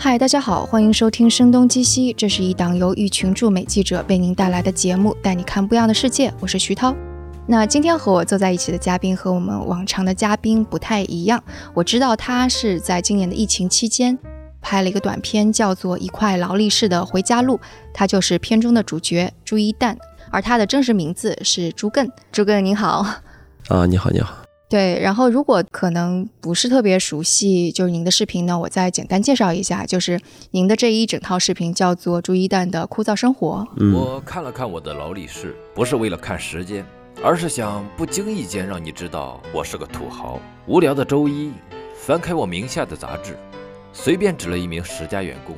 嗨，大家好，欢迎收听《声东击西》，这是一档由一群驻美记者为您带来的节目，带你看不一样的世界。我是徐涛。那今天和我坐在一起的嘉宾和我们往常的嘉宾不太一样，我知道他是在今年的疫情期间拍了一个短片，叫做《一块劳力士的回家路》，他就是片中的主角朱一蛋，而他的真实名字是朱艮。朱艮您好。啊，你好，你好。对，然后如果可能不是特别熟悉，就是您的视频呢，我再简单介绍一下，就是您的这一整套视频叫做《朱一蛋的枯燥生活》。我看了看我的劳力士，不是为了看时间，而是想不经意间让你知道我是个土豪。无聊的周一，翻开我名下的杂志，随便指了一名十佳员工，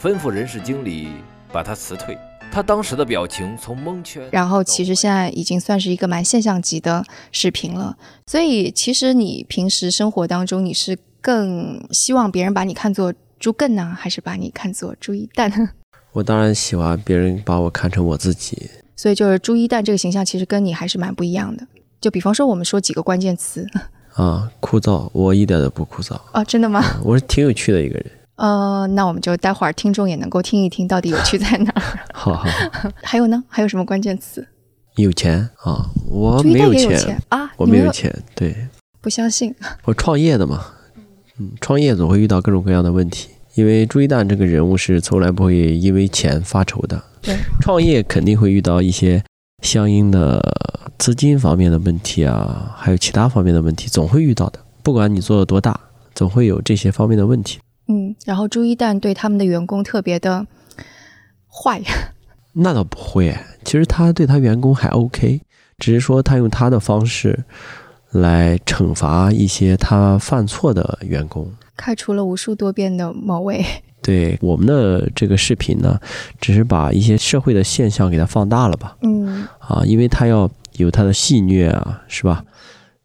吩咐人事经理把他辞退。他当时的表情从蒙圈，然后其实现在已经算是一个蛮现象级的视频了。所以其实你平时生活当中，你是更希望别人把你看作猪更呢，还是把你看作猪一蛋？我当然喜欢别人把我看成我自己。所以就是猪一蛋这个形象，其实跟你还是蛮不一样的。就比方说，我们说几个关键词 啊，枯燥，我一点都不枯燥啊，真的吗？我是挺有趣的一个人。呃，那我们就待会儿听众也能够听一听到底有趣在哪儿。好 好。还有呢？还有什么关键词？有钱啊！我没有钱啊！我没有钱。对。不相信。我创业的嘛，嗯，创业总会遇到各种各样的问题。因为朱一蛋这个人物是从来不会因为钱发愁的。对。创业肯定会遇到一些相应的资金方面的问题啊，还有其他方面的问题，总会遇到的。不管你做的多大，总会有这些方面的问题。嗯，然后朱一蛋对他们的员工特别的坏，那倒不会，其实他对他员工还 OK，只是说他用他的方式来惩罚一些他犯错的员工，开除了无数多遍的某位。对我们的这个视频呢，只是把一些社会的现象给它放大了吧？嗯，啊，因为他要有他的戏谑啊，是吧？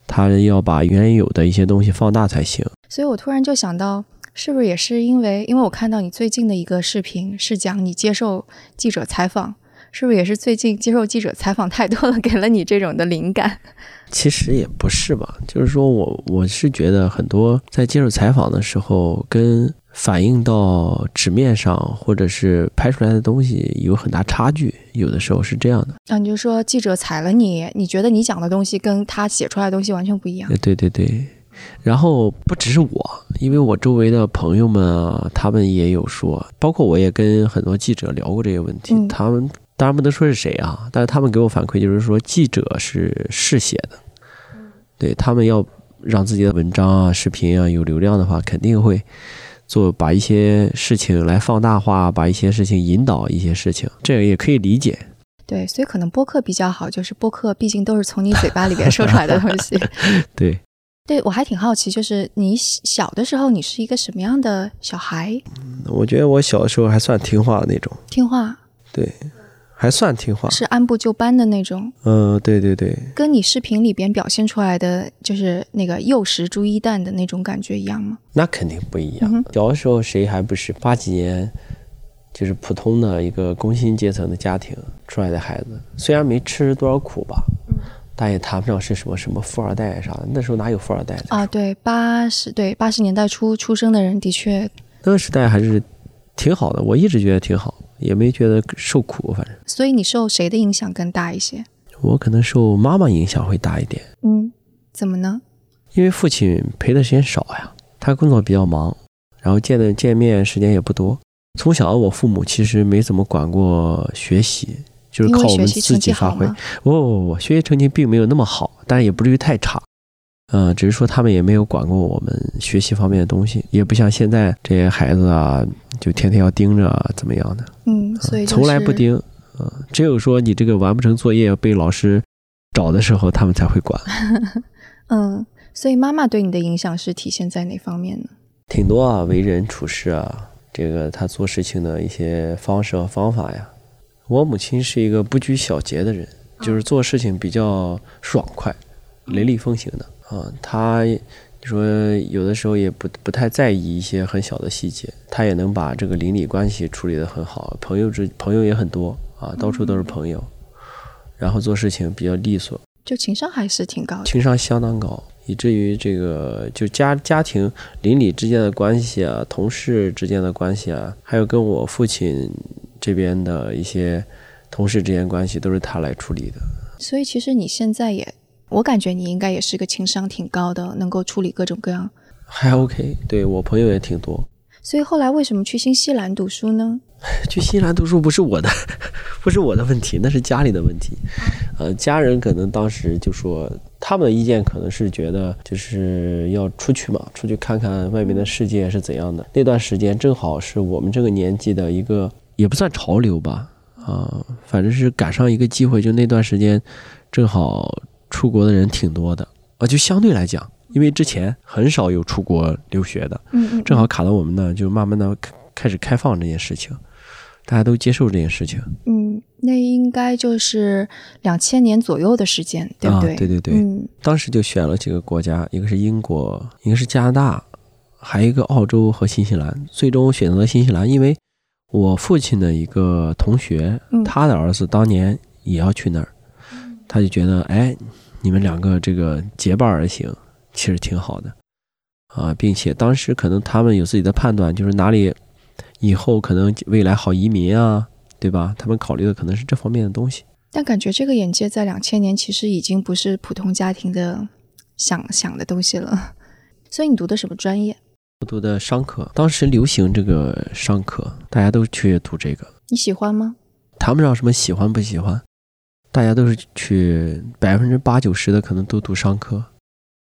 他要把原有的一些东西放大才行。所以我突然就想到。是不是也是因为，因为我看到你最近的一个视频是讲你接受记者采访，是不是也是最近接受记者采访太多了，给了你这种的灵感？其实也不是吧，就是说我我是觉得很多在接受采访的时候，跟反映到纸面上或者是拍出来的东西有很大差距，有的时候是这样的。啊，你就说记者采了你，你觉得你讲的东西跟他写出来的东西完全不一样？对对对。然后不只是我，因为我周围的朋友们啊，他们也有说，包括我也跟很多记者聊过这些问题。他们当然不能说是谁啊，但是他们给我反馈就是说，记者是嗜血的，对他们要让自己的文章啊、视频啊有流量的话，肯定会做把一些事情来放大化，把一些事情引导一些事情，这个也可以理解。对，所以可能播客比较好，就是播客毕竟都是从你嘴巴里边说出来的东西。对。对，我还挺好奇，就是你小的时候，你是一个什么样的小孩？我觉得我小的时候还算听话的那种。听话？对，还算听话。是按部就班的那种。嗯，对对对。跟你视频里边表现出来的，就是那个幼时朱一蛋的那种感觉一样吗？那肯定不一样。小的时候谁还不是八几年，就是普通的一个工薪阶层的家庭出来的孩子，虽然没吃多少苦吧。但也谈不上是什么什么富二代啥的，那时候哪有富二代啊？对，八十对八十年代初出生的人，的确那个时代还是挺好的。我一直觉得挺好，也没觉得受苦，反正。所以你受谁的影响更大一些？我可能受妈妈影响会大一点。嗯，怎么呢？因为父亲陪的时间少呀，他工作比较忙，然后见的见面时间也不多。从小我父母其实没怎么管过学习。就是靠我们自己发挥。不不不不，学习成绩并没有那么好，但是也不至于太差。嗯，只是说他们也没有管过我们学习方面的东西，也不像现在这些孩子啊，就天天要盯着啊，怎么样的？嗯，所以从来不盯。嗯，只有说你这个完不成作业被老师找的时候，他们才会管。嗯，所以妈妈对你的影响是体现在哪方面呢？挺多啊，为人处事啊，这个他做事情的一些方式和方法呀。我母亲是一个不拘小节的人，就是做事情比较爽快、雷厉风行的啊。她你说有的时候也不不太在意一些很小的细节，她也能把这个邻里关系处理得很好，朋友之朋友也很多啊，到处都是朋友。然后做事情比较利索，就情商还是挺高的，情商相当高。以至于这个就家家庭邻里之间的关系啊，同事之间的关系啊，还有跟我父亲这边的一些同事之间关系，都是他来处理的。所以其实你现在也，我感觉你应该也是个情商挺高的，能够处理各种各样。还 OK，对我朋友也挺多。所以后来为什么去新西兰读书呢？去新西兰读书不是我的，不是我的问题，那是家里的问题。呃，家人可能当时就说，他们的意见可能是觉得就是要出去嘛，出去看看外面的世界是怎样的。那段时间正好是我们这个年纪的一个，也不算潮流吧，啊，反正是赶上一个机会，就那段时间正好出国的人挺多的啊，就相对来讲。因为之前很少有出国留学的，嗯嗯，正好卡到我们呢，就慢慢的开开始开放这件事情，大家都接受这件事情。嗯，那应该就是两千年左右的时间，对不对？对对对，嗯，当时就选了几个国家，一个是英国，一个是加拿大，还有一个澳洲和新西兰。最终选择了新西兰，因为我父亲的一个同学，他的儿子当年也要去那儿，他就觉得，哎，你们两个这个结伴而行。其实挺好的，啊，并且当时可能他们有自己的判断，就是哪里以后可能未来好移民啊，对吧？他们考虑的可能是这方面的东西。但感觉这个眼界在两千年其实已经不是普通家庭的想想的东西了。所以你读的什么专业？我读的商科，当时流行这个商科，大家都去读这个。你喜欢吗？谈不上什么喜欢不喜欢，大家都是去百分之八九十的可能都读商科。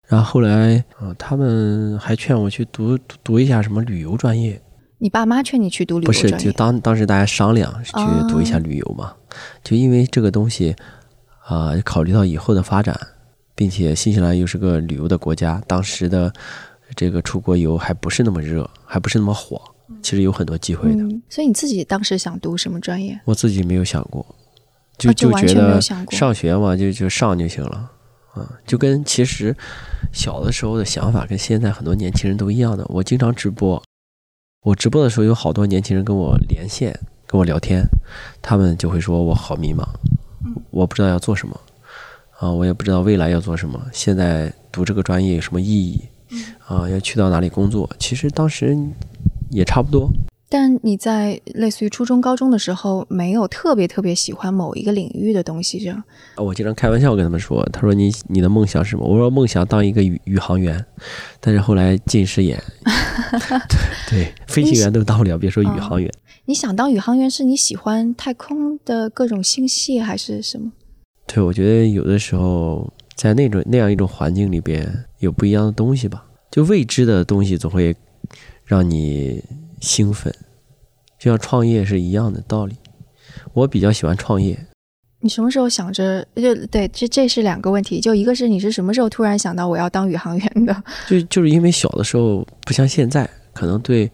然后后来，啊，他们还劝我去读读一下什么旅游专业。你爸妈劝你去读旅游专业？不是，就当当时大家商量去读一下旅游嘛。就因为这个东西，啊，考虑到以后的发展，并且新西兰又是个旅游的国家，当时的这个出国游还不是那么热，还不是那么火，其实有很多机会的。所以你自己当时想读什么专业？我自己没有想过，就就觉得上学嘛，就就上就行了。啊，就跟其实小的时候的想法跟现在很多年轻人都一样的。我经常直播，我直播的时候有好多年轻人跟我连线，跟我聊天，他们就会说我好迷茫，我不知道要做什么，啊，我也不知道未来要做什么。现在读这个专业有什么意义？啊，要去到哪里工作？其实当时也差不多。但你在类似于初中、高中的时候，没有特别特别喜欢某一个领域的东西，这样？我经常开玩笑跟他们说，他说你你的梦想是什么？我说梦想当一个宇宇航员，但是后来近视眼，对，飞行员都当不了，别说宇航员。你想当宇航员，是你喜欢太空的各种星系，还是什么？对，我觉得有的时候在那种那样一种环境里边，有不一样的东西吧，就未知的东西总会让你。兴奋，就像创业是一样的道理。我比较喜欢创业。你什么时候想着？就对，这这是两个问题。就一个是你是什么时候突然想到我要当宇航员的？就就是因为小的时候不像现在，可能对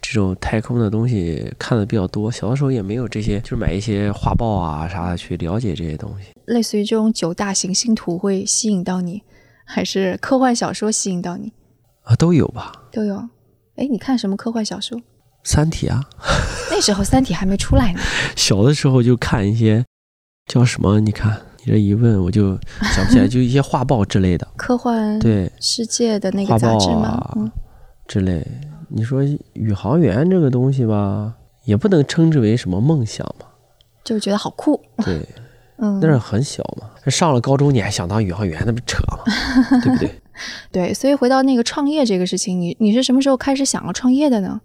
这种太空的东西看的比较多。小的时候也没有这些，就是买一些画报啊啥的去了解这些东西。类似于这种九大行星图会吸引到你，还是科幻小说吸引到你？啊，都有吧？都有。哎，你看什么科幻小说？三体啊，那时候三体还没出来呢。小的时候就看一些叫什么？你看你这一问，我就想不起来，就一些画报之类的 科幻对世界的那个杂志吗？嗯，之类。你说宇航员这个东西吧，也不能称之为什么梦想吧，就是觉得好酷。对，嗯，那是很小嘛。上了高中你还想当宇航员，那不扯吗？对不对？对，所以回到那个创业这个事情，你你是什么时候开始想要创业的呢？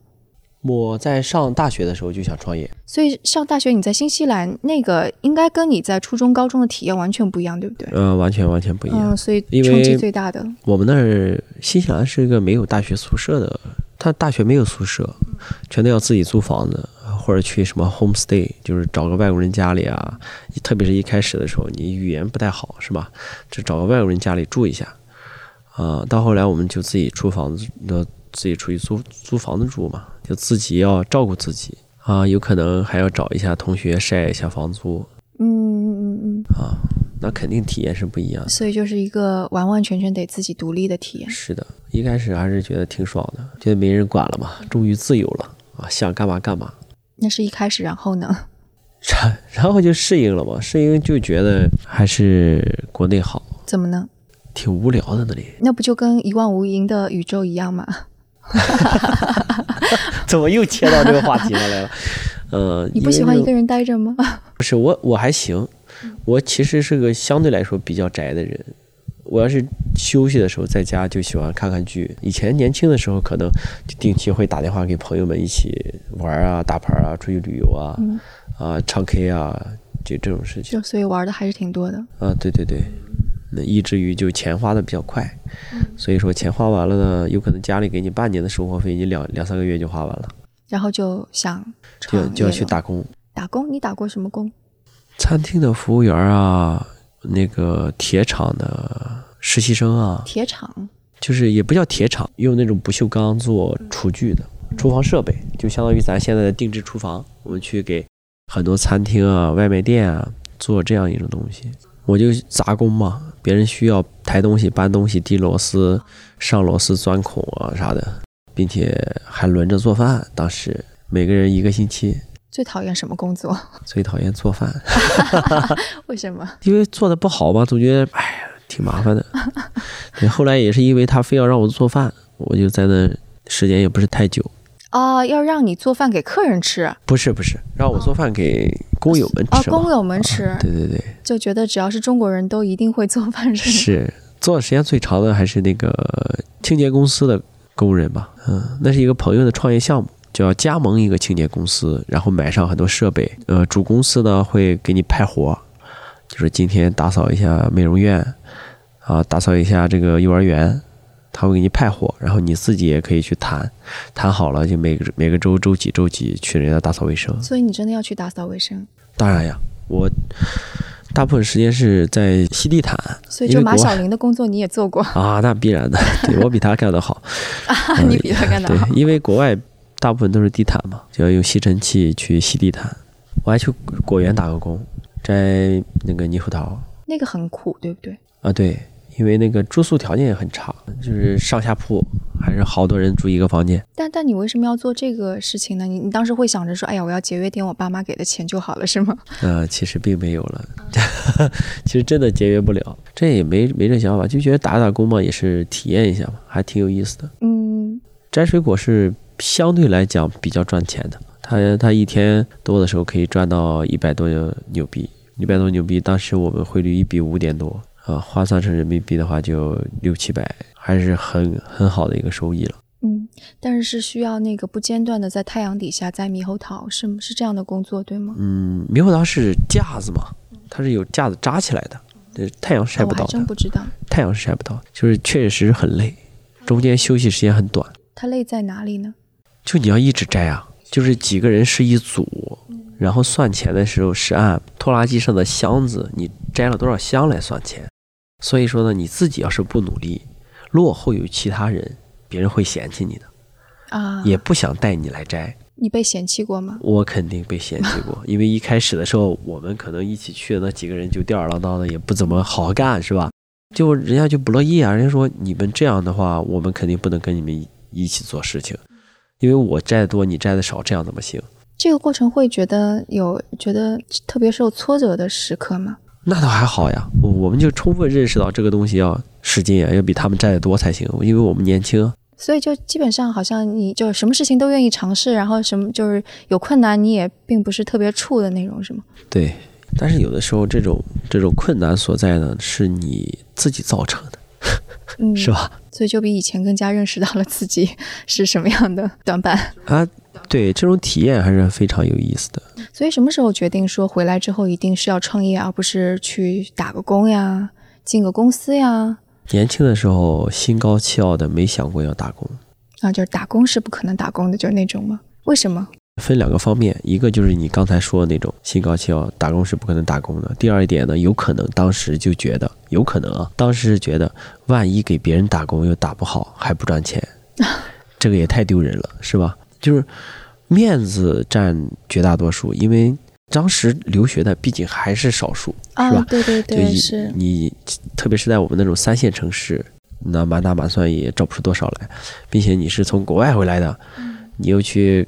我在上大学的时候就想创业，所以上大学你在新西兰那个应该跟你在初中、高中的体验完全不一样，对不对？嗯，完全完全不一样。嗯，所以冲击最大的。我们那儿新西兰是一个没有大学宿舍的，他大学没有宿舍，全都要自己租房子或者去什么 home stay，就是找个外国人家里啊。特别是一开始的时候，你语言不太好，是吧？就找个外国人家里住一下。啊，到后来我们就自己出房子，那自己出去租租房子住嘛，就自己要照顾自己啊，有可能还要找一下同学晒一下房租。嗯嗯嗯嗯。啊，那肯定体验是不一样的。所以就是一个完完全全得自己独立的体验。是的，一开始还是觉得挺爽的，觉得没人管了嘛，终于自由了啊，想干嘛干嘛。那是一开始，然后呢？然 然后就适应了嘛，适应就觉得还是国内好。怎么呢？挺无聊的那里。那不就跟一望无垠的宇宙一样吗？怎么又切到这个话题上来了？呃，你不喜欢一个人待着吗？不是我，我还行。我其实是个相对来说比较宅的人。我要是休息的时候在家，就喜欢看看剧。以前年轻的时候，可能就定期会打电话给朋友们一起玩啊、打牌啊、出去旅游啊、啊唱 K 啊，就这种事情。就所以玩的还是挺多的。啊，对对对，那以至于就钱花的比较快。所以说钱花完了呢，有可能家里给你半年的生活费，你两两三个月就花完了。然后就想就就要去打工。打工？你打过什么工？餐厅的服务员啊。那个铁厂的实习生啊，铁厂就是也不叫铁厂，用那种不锈钢做厨具的厨房设备，就相当于咱现在的定制厨房。我们去给很多餐厅啊、外卖店啊做这样一种东西，我就杂工嘛。别人需要抬东西、搬东西、递螺丝、上螺丝、钻孔啊啥的，并且还轮着做饭。当时每个人一个星期。最讨厌什么工作？最讨厌做饭。为什么？因为做的不好吧，总觉得哎呀挺麻烦的。对，后来也是因为他非要让我做饭，我就在那时间也不是太久。啊，要让你做饭给客人吃？不是不是，让我做饭给工友们吃。哦，工友们吃。对对对。就觉得只要是中国人都一定会做饭是是，做的时间最长的还是那个清洁公司的工人吧。嗯，那是一个朋友的创业项目。就要加盟一个清洁公司，然后买上很多设备。呃，主公司呢会给你派活，就是今天打扫一下美容院，啊，打扫一下这个幼儿园，他会给你派活，然后你自己也可以去谈，谈好了就每个每个周周几周几去人家打扫卫生。所以你真的要去打扫卫生？当然呀，我大部分时间是在吸地毯。所以就马小玲的工作你也做过 啊？那必然的，对我比他干得好。啊，你比他干得好？对，因为国外。大部分都是地毯嘛，就要用吸尘器去吸地毯。我还去果园打过工，摘那个猕猴桃，那个很苦，对不对？啊，对，因为那个住宿条件也很差，就是上下铺，还是好多人住一个房间。但但你为什么要做这个事情呢？你你当时会想着说，哎呀，我要节约点我爸妈给的钱就好了，是吗？呃，其实并没有了，其实真的节约不了，这也没没这想法，就觉得打打工嘛，也是体验一下嘛，还挺有意思的。嗯，摘水果是。相对来讲比较赚钱的，他他一天多的时候可以赚到一百多牛币，一百多牛币，当时我们汇率一比五点多啊，换算成人民币的话就六七百，还是很很好的一个收益了。嗯，但是是需要那个不间断的在太阳底下摘猕猴桃，是是这样的工作对吗？嗯，猕猴桃是架子嘛，它是有架子扎起来的，这太阳晒不到。我真不知道，太阳是晒不到，就是确实很累，中间休息时间很短。它累在哪里呢？就你要一直摘啊，就是几个人是一组，然后算钱的时候是按拖拉机上的箱子，你摘了多少箱来算钱。所以说呢，你自己要是不努力，落后于其他人，别人会嫌弃你的啊，也不想带你来摘。你被嫌弃过吗？我肯定被嫌弃过，因为一开始的时候，我们可能一起去的那几个人就吊儿郎当的，也不怎么好好干，是吧？就人家就不乐意啊，人家说你们这样的话，我们肯定不能跟你们一起做事情。因为我摘的多，你摘的少，这样怎么行？这个过程会觉得有觉得特别受挫折的时刻吗？那倒还好呀，我们就充分认识到这个东西要使劲啊，要比他们占得多才行。因为我们年轻，所以就基本上好像你就什么事情都愿意尝试，然后什么就是有困难你也并不是特别怵的那种，是吗？对，但是有的时候这种这种困难所在呢，是你自己造成的。嗯，是吧？所以就比以前更加认识到了自己是什么样的短板啊。对，这种体验还是非常有意思的。所以什么时候决定说回来之后一定是要创业，而不是去打个工呀，进个公司呀？年轻的时候心高气傲的，没想过要打工啊，就是打工是不可能打工的，就是那种吗？为什么？分两个方面，一个就是你刚才说的那种心高气傲，打工是不可能打工的。第二一点呢，有可能当时就觉得有可能啊，当时是觉得万一给别人打工又打不好还不赚钱，这个也太丢人了，是吧？就是面子占绝大多数，因为当时留学的毕竟还是少数，是吧？对对对，是。你特别是在我们那种三线城市，那满打满算也找不出多少来，并且你是从国外回来的，你又去。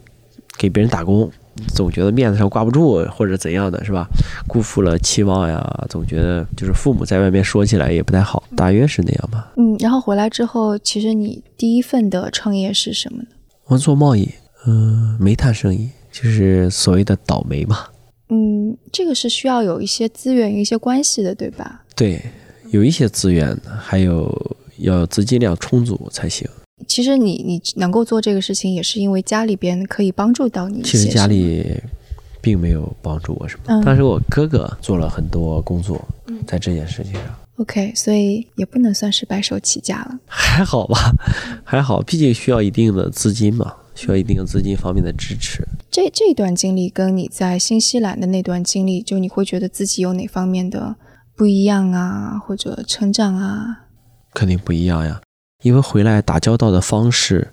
给别人打工，总觉得面子上挂不住或者怎样的是吧？辜负了期望呀，总觉得就是父母在外面说起来也不太好，大约是那样吧。嗯，然后回来之后，其实你第一份的创业是什么呢？我做贸易，嗯，煤炭生意，就是所谓的倒霉嘛。嗯，这个是需要有一些资源、一些关系的，对吧？对，有一些资源，还有要资金量充足才行。其实你你能够做这个事情，也是因为家里边可以帮助到你。其实家里并没有帮助我什么，但是我哥哥做了很多工作，在这件事情上。OK，所以也不能算是白手起家了。还好吧，还好，毕竟需要一定的资金嘛，需要一定的资金方面的支持。这这段经历跟你在新西兰的那段经历，就你会觉得自己有哪方面的不一样啊，或者成长啊？肯定不一样呀。因为回来打交道的方式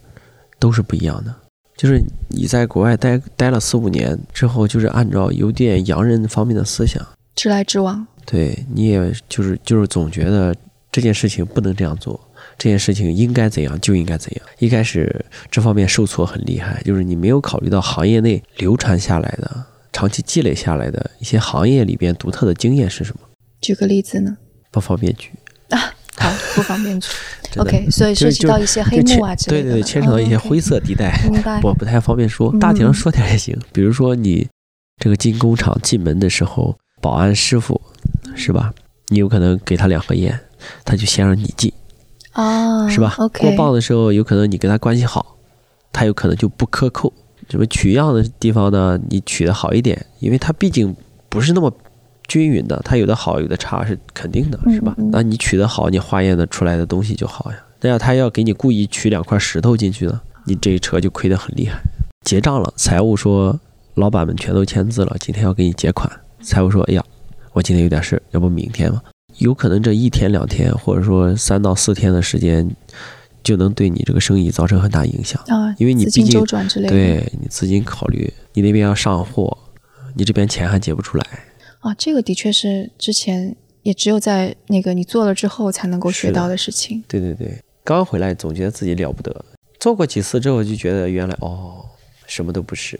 都是不一样的，就是你在国外待待了四五年之后，就是按照有点洋人方面的思想，直来直往。对，你也就是就是总觉得这件事情不能这样做，这件事情应该怎样就应该怎样。一开始这方面受挫很厉害，就是你没有考虑到行业内流传下来的、长期积累下来的一些行业里边独特的经验是什么。举个例子呢？不方便举啊。好，不方便说。OK，所以涉及到一些黑幕啊之类的，对对，牵扯到一些灰色地带？我不太方便说，大体上说点也行。比如说你这个进工厂进门的时候，保安师傅是吧？你有可能给他两盒烟，他就先让你进哦，是吧？OK，过磅的时候，有可能你跟他关系好，他有可能就不克扣。什么取样的地方呢？你取的好一点，因为他毕竟不是那么。均匀的，它有的好，有的差，是肯定的，是吧？那你取得好，你化验的出来的东西就好呀。那要他要给你故意取两块石头进去呢，你这一车就亏得很厉害。结账了，财务说老板们全都签字了，今天要给你结款。财务说，哎呀，我今天有点事，要不明天吧？有可能这一天两天，或者说三到四天的时间，就能对你这个生意造成很大影响啊。因为你毕竟对你资金考虑，你那边要上货，你这边钱还结不出来。啊，这个的确是之前也只有在那个你做了之后才能够学到的事情。对对对，刚回来总觉得自己了不得，做过几次之后就觉得原来哦，什么都不是。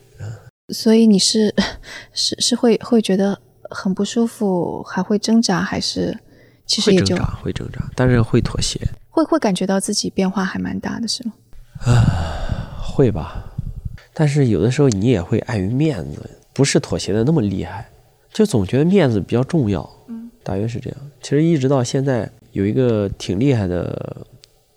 所以你是是是会会觉得很不舒服，还会挣扎，还是其实也就会挣扎，会挣扎，但是会妥协，会会感觉到自己变化还蛮大的，是吗？啊，会吧。但是有的时候你也会碍于面子，不是妥协的那么厉害。就总觉得面子比较重要，嗯，大约是这样。其实一直到现在，有一个挺厉害的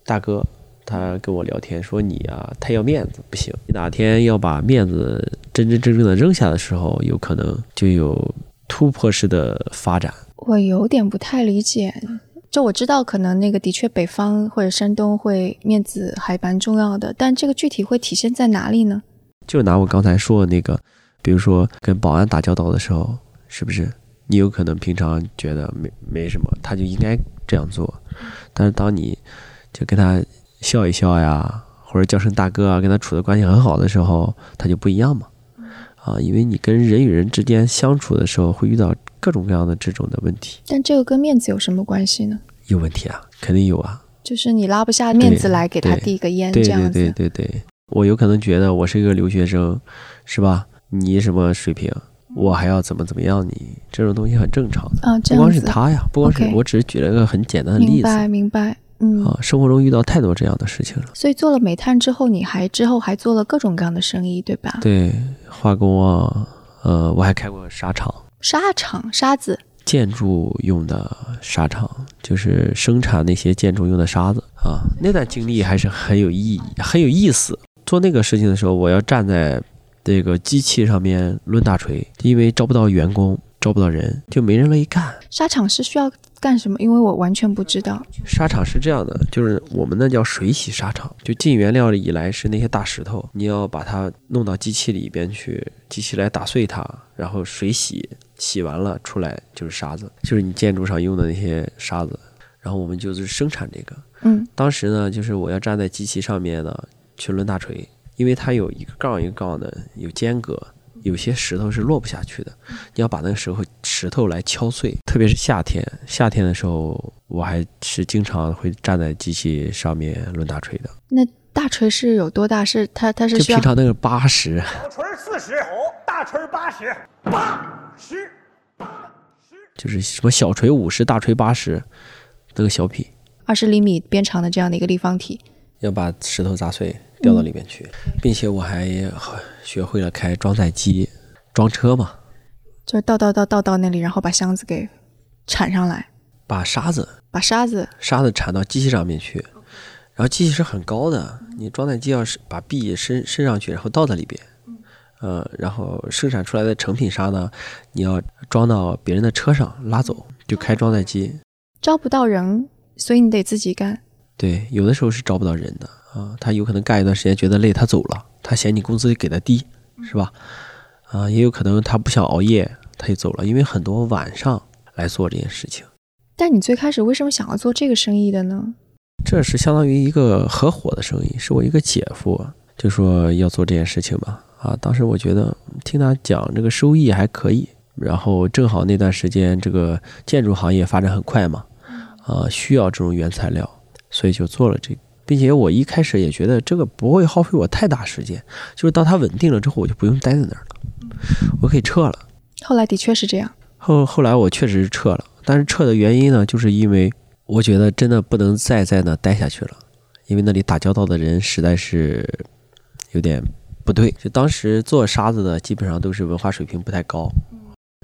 大哥，他跟我聊天说：“你啊，太要面子不行，你哪天要把面子真真正正的扔下的时候，有可能就有突破式的发展。”我有点不太理解。就我知道，可能那个的确北方或者山东会面子还蛮重要的，但这个具体会体现在哪里呢？就拿我刚才说的那个，比如说跟保安打交道的时候。是不是？你有可能平常觉得没没什么，他就应该这样做。但是当你就跟他笑一笑呀，或者叫声大哥啊，跟他处的关系很好的时候，他就不一样嘛。啊，因为你跟人与人之间相处的时候，会遇到各种各样的这种的问题。但这个跟面子有什么关系呢？有问题啊，肯定有啊。就是你拉不下面子来给他递一个烟，这样子。对对对对，我有可能觉得我是一个留学生，是吧？你什么水平？我还要怎么怎么样？你这种东西很正常的啊，不光是他呀，不光是我，只是举了个很简单的例子。明白，明白。嗯，啊，生活中遇到太多这样的事情了。所以做了煤炭之后，你还之后还做了各种各样的生意，对吧？对，化工啊，呃，我还开过沙场。沙场，沙子。建筑用的沙场，就是生产那些建筑用的沙子啊。那段经历还是很有意义，很有意思。做那个事情的时候，我要站在。这个机器上面抡大锤，因为招不到员工，招不到人，就没人乐意干。沙场是需要干什么？因为我完全不知道。沙场是这样的，就是我们那叫水洗沙场，就进原料以来是那些大石头，你要把它弄到机器里边去，机器来打碎它，然后水洗，洗完了出来就是沙子，就是你建筑上用的那些沙子。然后我们就是生产这个。嗯，当时呢，就是我要站在机器上面呢去抡大锤。因为它有一个杠一个杠的有间隔，有些石头是落不下去的，你要把那个石头石头来敲碎。特别是夏天，夏天的时候我还是经常会站在机器上面抡大锤的。那大锤是有多大？是它它是就平常那个八十，小锤四十，大锤八十，八十，八十，就是什么小锤五十，大锤八十，那个小品，二十厘米边长的这样的一个立方体，要把石头砸碎，掉到里面去，并且我还学会了开装载机，装车嘛，就是倒倒倒倒到那里，然后把箱子给铲上来，把沙子，把沙子，沙子铲到机器上面去，然后机器是很高的，你装载机要是把臂伸伸上去，然后倒在里边，呃，然后生产出来的成品沙呢，你要装到别人的车上拉走，就开装载机，招不到人，所以你得自己干。对，有的时候是招不到人的啊，他有可能干一段时间觉得累，他走了，他嫌你工资给的低，是吧？啊，也有可能他不想熬夜，他就走了，因为很多晚上来做这件事情。但你最开始为什么想要做这个生意的呢？这是相当于一个合伙的生意，是我一个姐夫就说要做这件事情吧。啊，当时我觉得听他讲这个收益还可以，然后正好那段时间这个建筑行业发展很快嘛，啊，需要这种原材料。所以就做了这个，并且我一开始也觉得这个不会耗费我太大时间，就是当它稳定了之后，我就不用待在那儿了，我可以撤了。后来的确是这样。后后来我确实是撤了，但是撤的原因呢，就是因为我觉得真的不能再在那待下去了，因为那里打交道的人实在是有点不对。就当时做沙子的基本上都是文化水平不太高，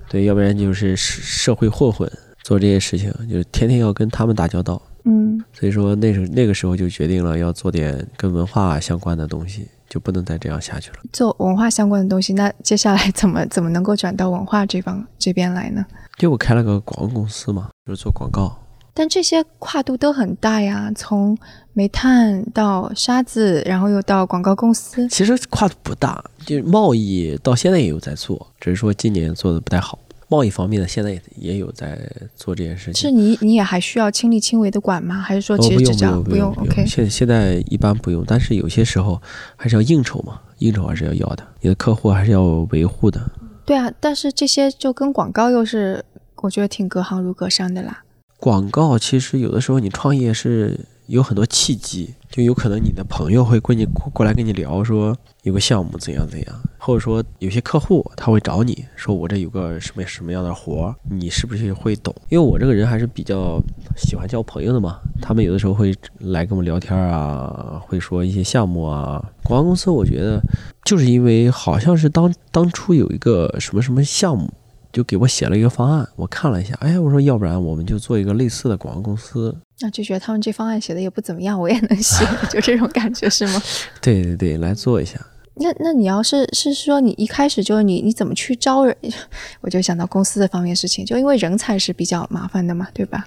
对，要不然就是社会混混做这些事情，就是天天要跟他们打交道。嗯，所以说那时那个时候就决定了要做点跟文化相关的东西，就不能再这样下去了。做文化相关的东西，那接下来怎么 怎么能够转到文化这方 这边来呢？就我开了个广告公司嘛，就是做广告。但这些跨度都很大呀，从煤炭到沙子，然后又到广告公司。其实跨度不大，就是贸易到现在也有在做，只是说今年做的不太好。贸易方面的现在也也有在做这件事情。是你你也还需要亲力亲为的管吗？还是说其实只要不用不用？OK。现现在一般不用，但是有些时候还是要应酬嘛，应酬还是要要的，你的客户还是要维护的。对啊，但是这些就跟广告又是我觉得挺隔行如隔山的啦。广告其实有的时候你创业是有很多契机。就有可能你的朋友会过你过来跟你聊，说有个项目怎样怎样，或者说有些客户他会找你说我这有个什么什么样的活，你是不是会懂？因为我这个人还是比较喜欢交朋友的嘛，他们有的时候会来跟我们聊天啊，会说一些项目啊。广告公司我觉得就是因为好像是当当初有一个什么什么项目。就给我写了一个方案，我看了一下，哎，我说要不然我们就做一个类似的广告公司。那就觉得他们这方案写的也不怎么样，我也能写，就这种感觉是吗？对对对，来做一下。那那你要是是说你一开始就是你你怎么去招人？我就想到公司的方面事情，就因为人才是比较麻烦的嘛，对吧？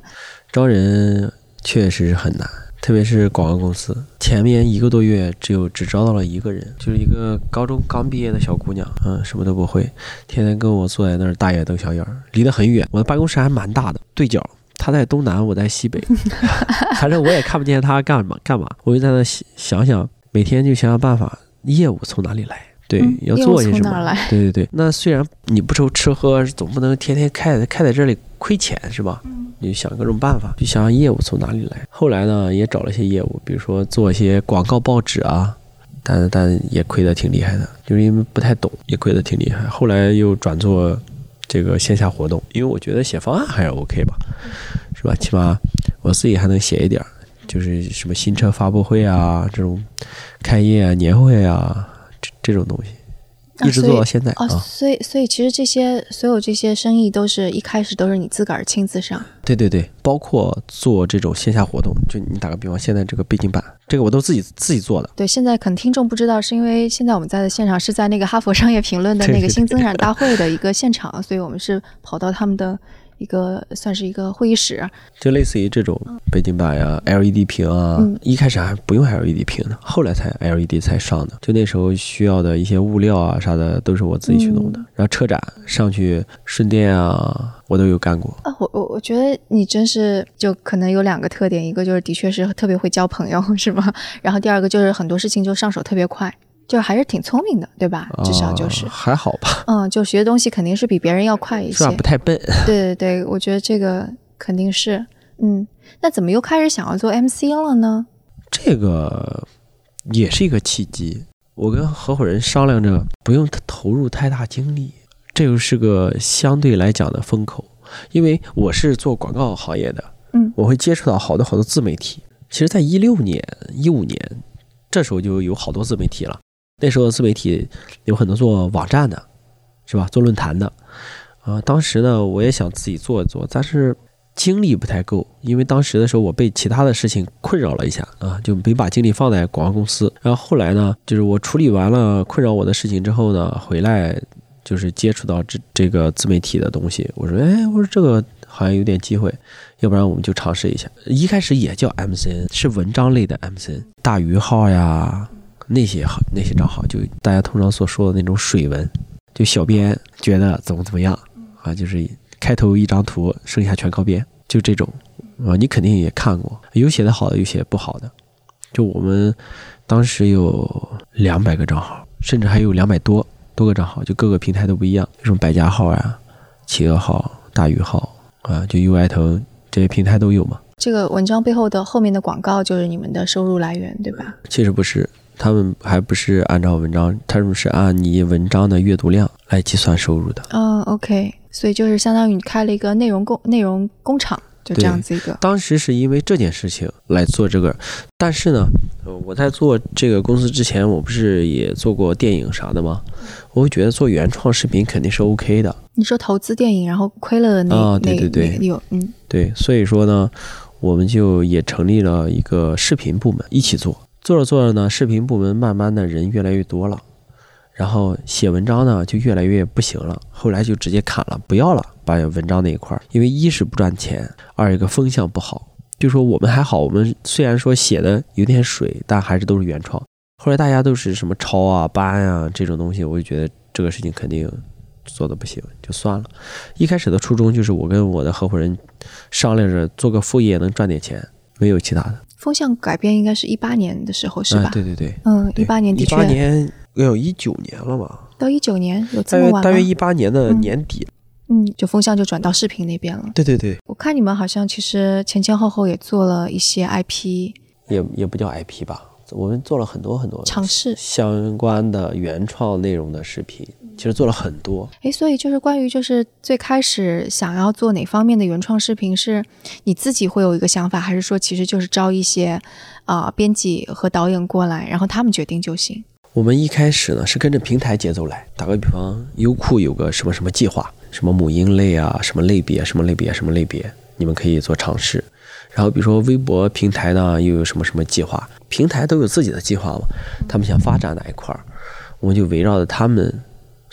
招人确实是很难。特别是广告公司，前面一个多月只有只招到了一个人，就是一个高中刚毕业的小姑娘，嗯，什么都不会，天天跟我坐在那儿大眼瞪小眼儿，离得很远。我的办公室还蛮大的，对角，她在东南，我在西北，反正我也看不见她干嘛干嘛。我就在那想想，每天就想想办法，业务从哪里来？对，要做些什么？对对对。那虽然你不愁吃喝，总不能天天开开在这里亏钱是吧？你就想各种办法，就想想业务从哪里来。后来呢，也找了些业务，比如说做一些广告报纸啊，但但也亏得挺厉害的，就是因为不太懂，也亏得挺厉害。后来又转做这个线下活动，因为我觉得写方案还是 OK 吧，是吧？起码我自己还能写一点，就是什么新车发布会啊，这种开业啊、年会啊，这这种东西。一直做到现在啊，所以所以其实这些所有这些生意都是一开始都是你自个儿亲自上。对对对，包括做这种线下活动，就你打个比方，现在这个背景板，这个我都自己自己做的。对，现在可能听众不知道，是因为现在我们在的现场是在那个哈佛商业评论的那个新增长 大会的一个现场，所以我们是跑到他们的。一个算是一个会议室，就类似于这种背景板呀、LED 屏啊，一开始还不用 LED 屏的，后来才 LED 才上的。就那时候需要的一些物料啊啥的，都是我自己去弄的。然后车展上去顺电啊，我都有干过。啊，我我我觉得你真是就可能有两个特点，一个就是的确是特别会交朋友，是吗？然后第二个就是很多事情就上手特别快。就还是挺聪明的，对吧？至少就是还好吧。嗯，就学的东西肯定是比别人要快一些，不太笨。对对对，我觉得这个肯定是。嗯，那怎么又开始想要做 MC 了呢？这个也是一个契机。我跟合伙人商量着不用投入太大精力，这又是个相对来讲的风口，因为我是做广告行业的，嗯，我会接触到好多好多自媒体。其实，在一六年、一五年，这时候就有好多自媒体了。那时候自媒体有很多做网站的，是吧？做论坛的，啊，当时呢，我也想自己做一做，但是精力不太够，因为当时的时候我被其他的事情困扰了一下啊，就没把精力放在广告公司。然后后来呢，就是我处理完了困扰我的事情之后呢，回来就是接触到这这个自媒体的东西，我说，哎，我说这个好像有点机会，要不然我们就尝试一下。一开始也叫 MCN，是文章类的 MCN，大鱼号呀。那些好，那些账号就大家通常所说的那种水文，就小编觉得怎么怎么样啊，就是开头一张图，剩下全靠编，就这种啊，你肯定也看过，有写的好的，有写不好的。就我们当时有两百个账号，甚至还有两百多多个账号，就各个平台都不一样，什么百家号呀、企鹅号、大鱼号啊，就 UI 腾这些平台都有嘛。这个文章背后的后面的广告就是你们的收入来源，对吧？其实不是。他们还不是按照文章，他们是按你文章的阅读量来计算收入的。嗯，OK，所以就是相当于你开了一个内容工内容工厂，就这样子一个。当时是因为这件事情来做这个，但是呢，我在做这个公司之前，我不是也做过电影啥的吗？我会觉得做原创视频肯定是 OK 的。你说投资电影然后亏了的那啊，对对对，有嗯，对，所以说呢，我们就也成立了一个视频部门一起做。做着做着呢，视频部门慢慢的人越来越多了，然后写文章呢就越来越不行了，后来就直接砍了，不要了，把文章那一块儿，因为一是不赚钱，二一个风向不好。就说我们还好，我们虽然说写的有点水，但还是都是原创。后来大家都是什么抄啊、搬啊这种东西，我就觉得这个事情肯定做的不行，就算了。一开始的初衷就是我跟我的合伙人商量着做个副业能赚点钱，没有其他的。风向改变应该是一八年的时候，是吧？对对对，嗯，一八年的确，一八年要有一九年了吧？到一九年有这么晚大约一八年的年底，嗯，就风向就转到视频那边了。对对对，我看你们好像其实前前后后也做了一些 IP，也也不叫 IP 吧。我们做了很多很多尝试相关的原创内容的视频，其实做了很多。诶，所以就是关于就是最开始想要做哪方面的原创视频，是你自己会有一个想法，还是说其实就是招一些啊编辑和导演过来，然后他们决定就行？我们一开始呢是跟着平台节奏来。打个比方，优酷有个什么什么计划，什么母婴类啊，什么类别，什么类别，什么类别，你们可以做尝试。然后比如说微博平台呢又有什么什么计划。平台都有自己的计划嘛，他们想发展哪一块儿，我们就围绕着他们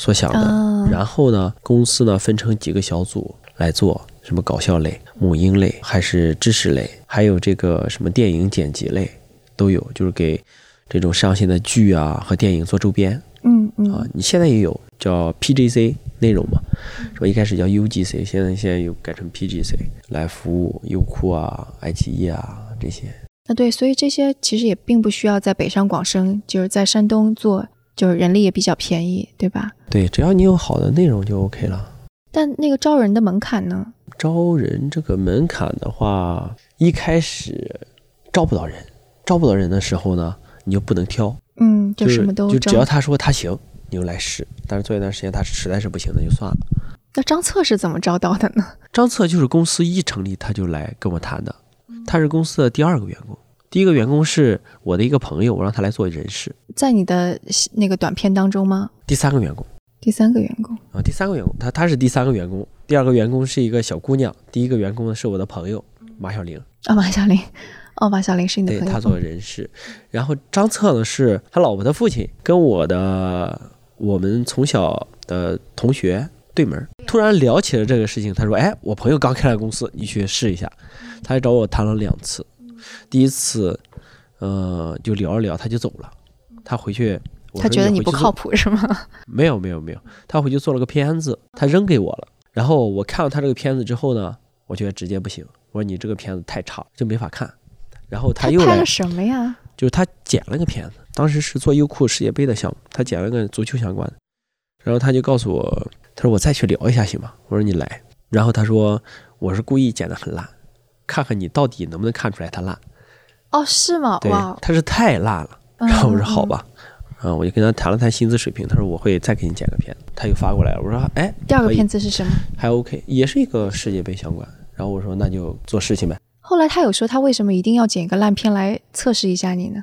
所想的。然后呢，公司呢分成几个小组来做，什么搞笑类、母婴类，还是知识类，还有这个什么电影剪辑类都有，就是给这种上线的剧啊和电影做周边。嗯嗯啊，你现在也有叫 PGC 内容嘛，是吧？一开始叫 UGC，现在现在又改成 PGC 来服务优酷啊、爱奇艺啊这些。那对，所以这些其实也并不需要在北上广深，就是在山东做，就是人力也比较便宜，对吧？对，只要你有好的内容就 OK 了。但那个招人的门槛呢？招人这个门槛的话，一开始招不到人，招不到人的时候呢，你就不能挑。嗯，就什么都就只要他说他行，你就来试。但是做一段时间，他实在是不行，那就算了。那张策是怎么招到的呢？张策就是公司一成立，他就来跟我谈的。他是公司的第二个员工，第一个员工是我的一个朋友，我让他来做人事，在你的那个短片当中吗？第三个员工，第三个员工。啊，第三个员工，他他是第三个员工，第二个员工是一个小姑娘，第一个员工呢是我的朋友马小玲。啊，马小玲，哦，马小玲是你的朋友，他做人事，然后张策呢是他老婆的父亲，跟我的我们从小的同学。对门突然聊起了这个事情，他说：“哎，我朋友刚开了公司，你去试一下。”他还找我谈了两次，第一次，呃，就聊了聊，他就走了。他回去，他觉得你不靠谱是吗？没有没有没有，他回去做了个片子，他扔给我了。然后我看了他这个片子之后呢，我觉得直接不行。我说你这个片子太差，就没法看。然后他又拍了什么呀？就是他剪了个片子，当时是做优酷世界杯的项目，他剪了个足球相关的。然后他就告诉我。他说：“我再去聊一下行吗？”我说：“你来。”然后他说：“我是故意剪的很烂，看看你到底能不能看出来他烂。”哦，是吗？对，他是太烂了。然后我说：“好吧。”嗯，我就跟他谈了谈薪资水平，他说我会再给你剪个片子，他又发过来了，我说哎，第二个片子是什么？还 OK，也是一个世界杯相关，然后我说那就做事情呗，后来他有说他为什么一定要剪一个烂片来测试一下你呢？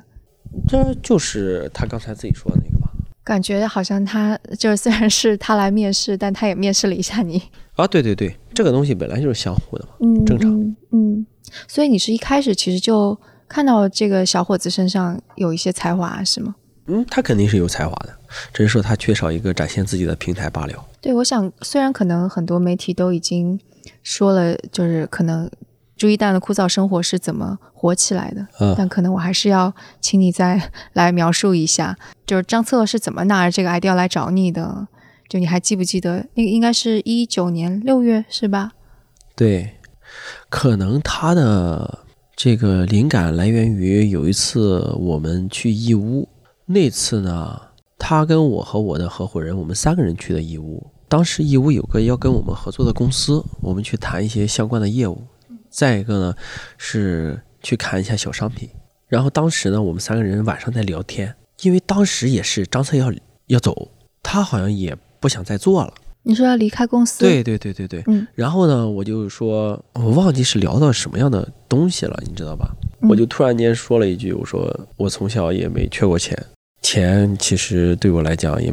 这就是他刚才自己说的那个吧？感觉好像他就是虽然是他来面试，但他也面试了一下你。啊，对对对，这个东西本来就是相互的嘛，嗯，正常嗯。嗯，所以你是一开始其实就看到这个小伙子身上有一些才华，是吗？嗯，他肯定是有才华的，只是说他缺少一个展现自己的平台罢了。对，我想虽然可能很多媒体都已经说了，就是可能朱一蛋的枯燥生活是怎么火起来的，嗯但可能我还是要请你再 来描述一下，就是张策是怎么拿着这个 idea 来找你的？就你还记不记得那个应该是一九年六月是吧？对，可能他的这个灵感来源于有一次我们去义乌，那次呢，他跟我和我的合伙人，我们三个人去的义乌。当时义乌有个要跟我们合作的公司，我们去谈一些相关的业务。再一个呢，是去看一下小商品。然后当时呢，我们三个人晚上在聊天，因为当时也是张策要要走，他好像也不想再做了。你说要离开公司？对，对对对对，嗯然后呢，我就说，我忘记是聊到什么样的东西了，你知道吧？嗯我就突然间说了一句，我说我从小也没缺过钱，钱其实对我来讲也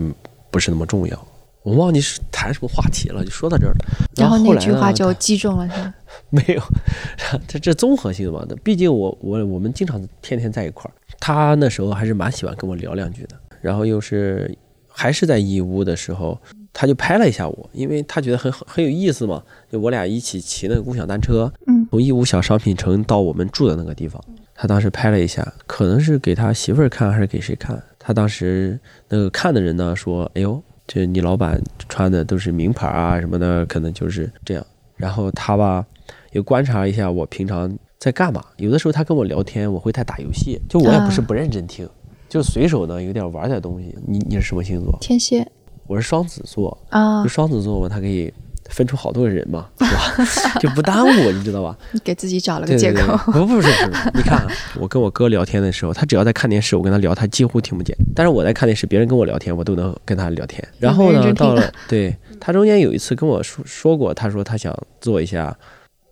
不是那么重要。我忘记是谈什么话题了，就说到这儿了。然后那句话就击中了他。没有，这这综合性的嘛。毕竟我我我们经常天天在一块儿，他那时候还是蛮喜欢跟我聊两句的。然后又是还是在义乌的时候，他就拍了一下我，因为他觉得很很很有意思嘛。就我俩一起骑那个共享单车，嗯从义乌小商品城到我们住的那个地方，他当时拍了一下，可能是给他媳妇儿看还是给谁看？他当时那个看的人呢说：“哎呦，这你老板穿的都是名牌啊什么的，可能就是这样。”然后他吧又观察一下我平常在干嘛。有的时候他跟我聊天，我会在打游戏，就我也不是啊不认真听，就随手呢有点玩点东西。你你是什么星座？天蝎我是双子座，啊就，双子座嘛，他可以分出好多个人嘛，是吧？就不耽误，你知道吧？你 给自己找了个对对对借口。，不不是不是，你看啊，我跟我哥聊天的时候，他只要在看电视，我跟他聊，他几乎听不见。但是我在看电视，别人跟我聊天，我都能跟他聊天。然后呢，到了对他中间有一次跟我说说过，他说他想做一下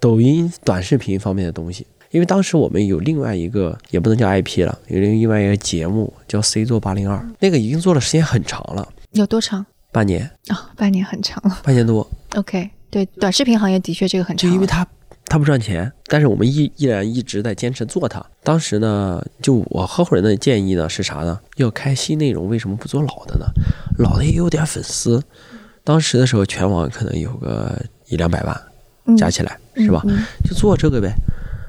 抖音短视频方面的东西。因为当时我们有另外一个，也不能叫 IP 了，有另外一个节目叫 C 座八零二，那个已经做了时间很长了，有多长？半年，啊、半年很长了。半年多。OK，对，短视频行业的确这个很长。就因为它它不赚钱，但是我们依依然一直在坚持做它。当时呢，就我合伙人的建议呢是啥呢？要开新内容，为什么不做老的呢？老的也有点粉丝。当时的时候，全网可能有个一两百万嗯加起来，是吧？嗯就做这个呗。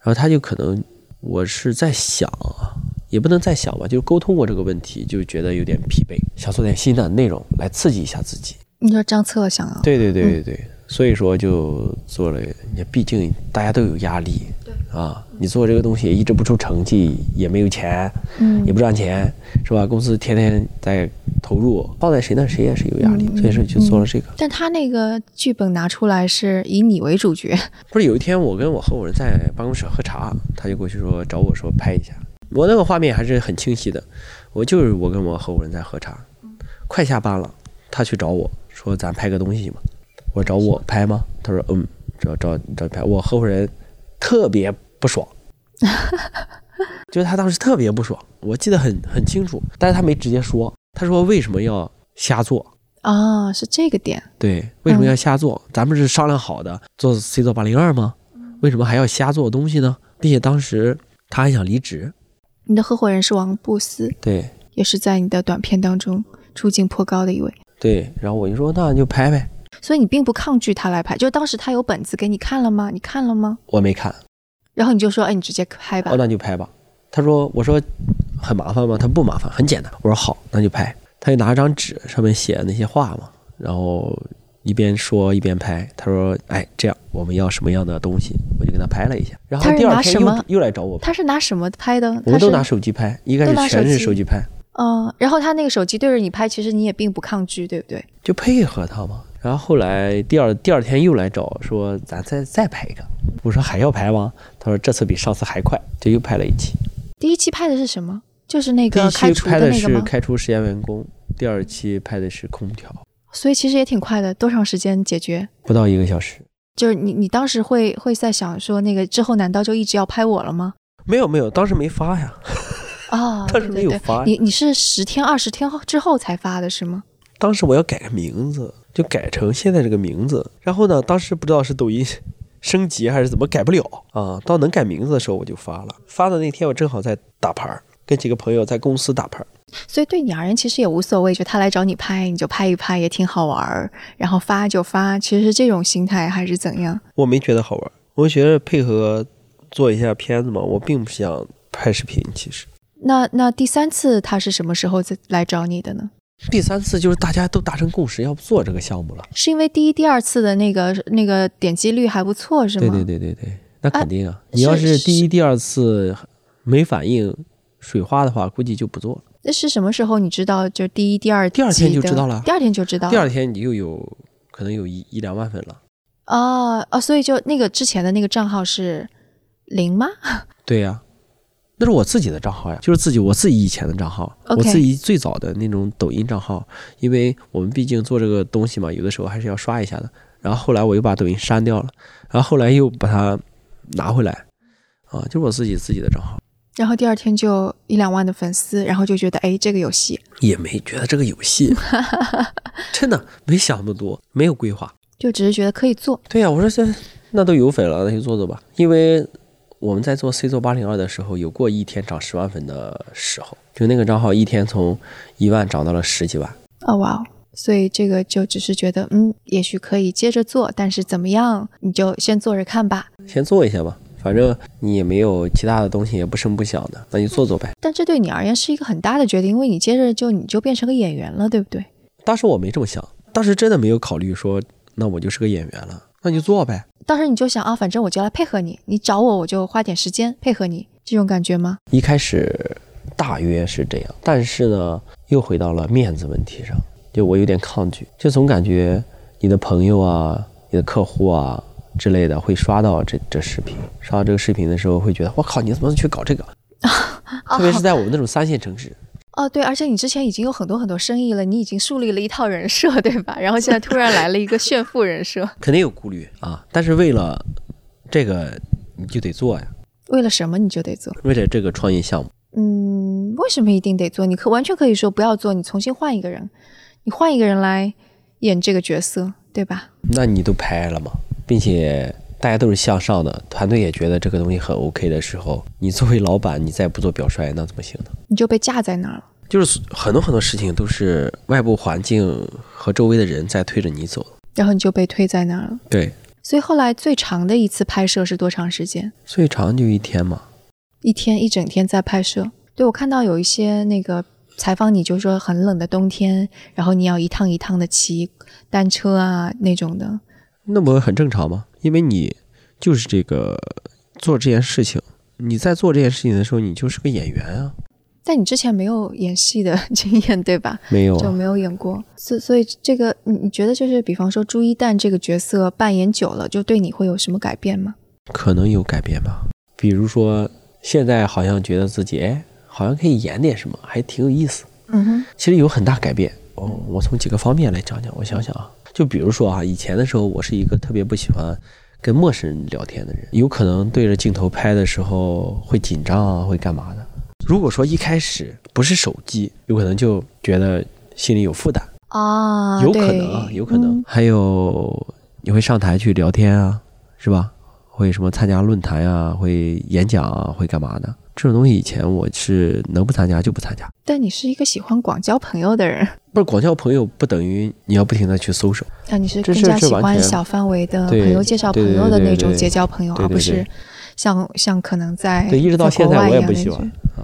然后他就可能，我是在想啊，也不能再想吧，就沟通过这个问题，就觉得有点疲惫，想做点新的内容来刺激一下自己。你说张策想啊，对对对对对，所以说就做了。也毕竟大家都有压力，对啊，你做这个东西一直不出成绩，也没有钱，嗯也不赚钱，是吧？公司天天在投入，放在谁那谁也是有压力，嗯所以说就做了这个。但他那个剧本拿出来是以你为主角，不是有一天我跟我合伙人在办公室喝茶，他就过去说找我说拍一下，我那个画面还是很清晰的，我就是我跟我合伙人在喝茶，快下班了，他去找我说咱拍个东西嘛，我找我拍吗？他说嗯，找找找拍，我合伙人特别不爽，就是他当时特别不爽，我记得很很清楚，但是他没直接说，他说为什么要瞎做？啊，是这个点。对，为什么要瞎做？咱们是商量好的做 C 座八零二吗？为什么还要瞎做东西呢？并且当时他还想离职，你的合伙人是王布斯，对也是在你的短片当中出镜颇高的一位，对，然后我就说那就拍呗，所以你并不抗拒他来拍。就当时他有本子给你看了吗？你看了吗？我没看，然后你就说，哎，你直接拍吧哦。那就拍吧。他说我说很麻烦吗？他不麻烦，很简单。我说好，那就拍。他就拿张纸上面写那些话嘛，然后一边说一边拍。他说哎这样我们要什么样的东西？我就给他拍了一下。然后第二天又又来找我，他是拿什么拍的？我们都拿手机拍，一开都始全是手机拍。嗯、然后他那个手机对着你拍，其实你也并不抗拒，对不对？就配合他嘛。然后后来第二第二天又来找说咱再再拍一个，我说还要拍吗？他说这次比上次还快，就又拍了一期。第一期拍的是什么？就是那第一个开除期拍的是那个吗？开除实验员工，第二期拍的是空调，所以其实也挺快的，多长时间解决？不到一个小时。就是你你当时会会在想说，那个之后难道就一直要拍我了吗？没有没有，当时没发呀，啊，当时没有发呀。你你是十天二十天后之后才发的是吗？当时我要改个名字，就改成现在这个名字。然后呢，当时不知道是抖音升级还是怎么改不了啊。到能改名字的时候我就发了。发的那天我正好在打牌儿，跟几个朋友在公司打牌儿。所以对你而言其实也无所谓，就他来找你拍，你就拍一拍，也挺好玩儿，然后发就发，其实是这种心态还是怎样？我没觉得好玩儿，我觉得配合做一下片子嘛，我并不想拍视频。其实那那第三次他是什么时候再来找你的呢？第三次就是大家都达成共识，要不做这个项目了。是因为第一、第二次的那个那个点击率还不错，是吗？对对对对对，那肯定啊！是你要是是第一、第二次没反应、水花的话，估计就不做了。那是什么时候你知道？就第一、第二第二天就知道了第二天就知道了。第二天你就有可能有一一两万粉了。哦哦，所以就那个之前的那个账号是零吗？对呀、那是我自己的账号呀，就是自己我自己以前的账号我自己最早的那种抖音账号，因为我们毕竟做这个东西嘛，有的时候还是要刷一下的。然后后来我又把抖音删掉了，然后后来又把它拿回来，啊，就是我自己自己的账号，然后第二天就一两万的粉丝，然后就觉得哎，这个有戏，也没觉得这个有戏，真的没想那么多，没有规划。就只是觉得可以做。对呀、我说这那都有粉了，那就做做吧。因为我们在做 C 座八零二的时候，有过一天涨十万粉的时候，就那个账号一天从一万涨到了十几万。哦哇哦，所以这个就只是觉得嗯，也许可以接着做，但是怎么样，你就先做着看吧。先做一下吧，反正你也没有其他的东西，也不声不响的，那就做做呗。但这对你而言是一个很大的决定，因为你接着就你就变成个演员了，对不对？当时我没这么想，当时真的没有考虑说，那我就是个演员了，那就做呗。当时你就想啊，反正我就来配合你，你找我我就花点时间配合你，这种感觉吗？一开始大约是这样，但是呢，又回到了面子问题上，就我有点抗拒，就总感觉你的朋友啊、你的客户啊之类的会刷到这这视频，刷到这个视频的时候会觉得，我靠，你怎么去搞这个？特别是在我们那种三线城市，哦，对，而且你之前已经有很多很多生意了，你已经树立了一套人设，对吧？然后现在突然来了一个炫富人设，肯定有顾虑啊。但是为了这个，你就得做呀，为了什么你就得做？为了这个创业项目。嗯，为什么一定得做？你可完全可以说不要做，你重新换一个人，你换一个人来演这个角色，对吧？那你都拍了嘛，并且大家都是向上的，团队也觉得这个东西很 OK 的时候，你作为老板，你再不做表率，那怎么行呢？你就被架在那儿了。就是很多很多事情都是外部环境和周围的人在推着你走。然后你就被推在那儿了。对，所以后来最长的一次拍摄是多长时间？最长就一天嘛。一天一整天在拍摄。对我看到有一些那个采访你，就说很冷的冬天，然后你要一趟一趟的骑单车啊那种的。那不很正常吗？因为你就是这个做这件事情，你在做这件事情的时候，你就是个演员啊，但你之前没有演戏的 经验，对吧？没有啊？就没有演过，所所以这个你你觉得就是，比方说朱一旦这个角色扮演久了，就对你会有什么改变吗？可能有改变吧。比如说，现在好像觉得自己哎，好像可以演点什么，还挺有意思。嗯哼，其实有很大改变。哦，我从几个方面来讲讲。我想想啊，就比如说啊，以前的时候，我是一个特别不喜欢跟陌生人聊天的人，有可能对着镜头拍的时候会紧张啊，会干嘛的。如果说一开始不是手机，有可能就觉得心里有负担，啊，有可能啊，有可能。嗯还有你会上台去聊天啊，是吧？会什么参加论坛啊，会演讲啊，会干嘛的？这种东西以前我是能不参加就不参加。但你是一个喜欢广交朋友的人，不是广交朋友，不等于你要不停的去搜索。啊，你是更加喜欢小范围的朋友介绍朋友的那种结交朋友，而不是像像可能在对，一直到现在我也不喜欢啊，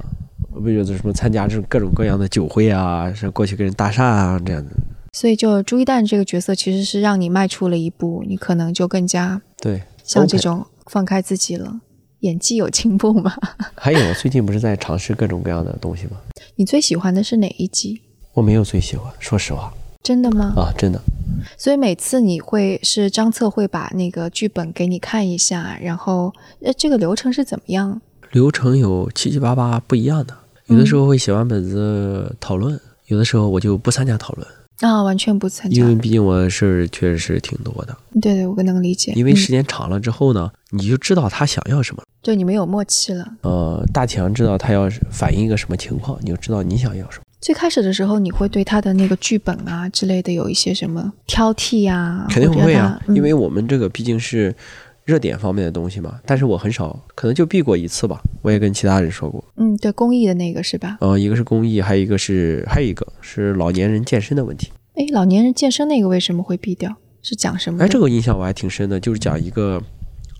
我不觉得什么参加这种各种各样的酒会啊，是过去跟人搭讪啊这样的。所以就朱一蛋这个角色其实是让你迈出了一步，你可能就更加对，像这种放开自己了。演技有进步吗？还有最近不是在尝试各种各样的东西吗？你最喜欢的是哪一集？我没有最喜欢，说实话真的吗？啊，真的。所以每次你会是张策会把那个剧本给你看一下，然后呃，这个流程是怎么样？流程有七七八八不一样的，有的时候会写完本子讨论，有的时候我就不参加讨论。啊，完全不参加，因为毕竟我的事儿确实是挺多的。对对，我能理解。因为时间长了之后呢，你就知道他想要什么，就你们有默契了。呃，大强知道他要反映一个什么情况，你就知道你想要什么。最开始的时候，你会对他的那个剧本啊之类的有一些什么挑剔呀？肯定不会啊，因为我们这个毕竟是。热点方面的东西嘛，但是我很少，可能就避过一次吧。我也跟其他人说过，嗯，对，公益的那个是吧？呃，一个是公益，还有一个是还有一个是老年人健身的问题。哎，老年人健身那个为什么会避掉？是讲什么？哎，这个印象我还挺深的，就是讲一个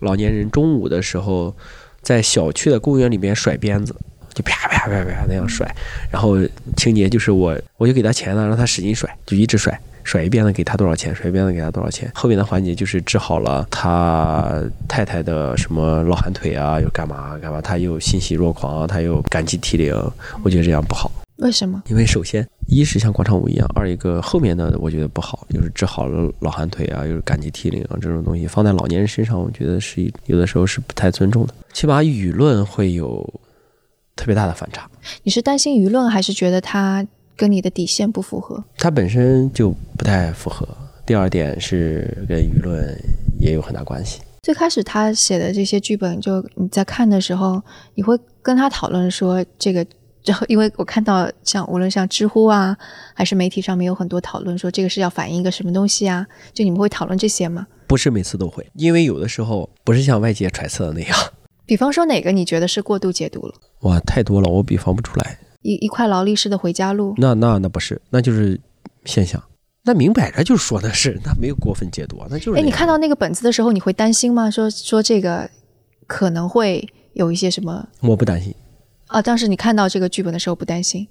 老年人中午的时候在小区的公园里面甩鞭子，就啪啪啪啪那样甩，然后情节就是我我就给他钱了，让他使劲甩，就一直甩。甩一鞭子给他多少钱？甩一鞭子给他多少钱？后面的环节就是治好了他太太的什么老寒腿啊，又干嘛干嘛？他又欣喜若狂，他又感激涕零。我觉得这样不好。为什么？因为首先，一是像广场舞一样，二一个后面的我觉得不好，就是治好了老寒腿啊，又是感激涕零啊，这种东西放在老年人身上，我觉得是有的时候是不太尊重的，起码舆论会有特别大的反差。你是担心舆论，还是觉得他？跟你的底线不符合，它本身就不太符合。第二点是跟舆论也有很大关系。最开始他写的这些剧本，就你在看的时候，你会跟他讨论说这个，然后因为我看到像无论像知乎啊，还是媒体上面有很多讨论说这个是要反映一个什么东西啊，就你们会讨论这些吗？不是每次都会，因为有的时候不是像外界揣测的那样。比方说哪个你觉得是过度解读了？哇，太多了，我比方不出来。一一块劳力士的回家路，那那那不是，那就是现象，那明摆着就是说的是，那没有过分解读，那就是。哎，你看到那个本子的时候，你会担心吗？说说这个可能会有一些什么？我不担心。啊，当时你看到这个剧本的时候不担心，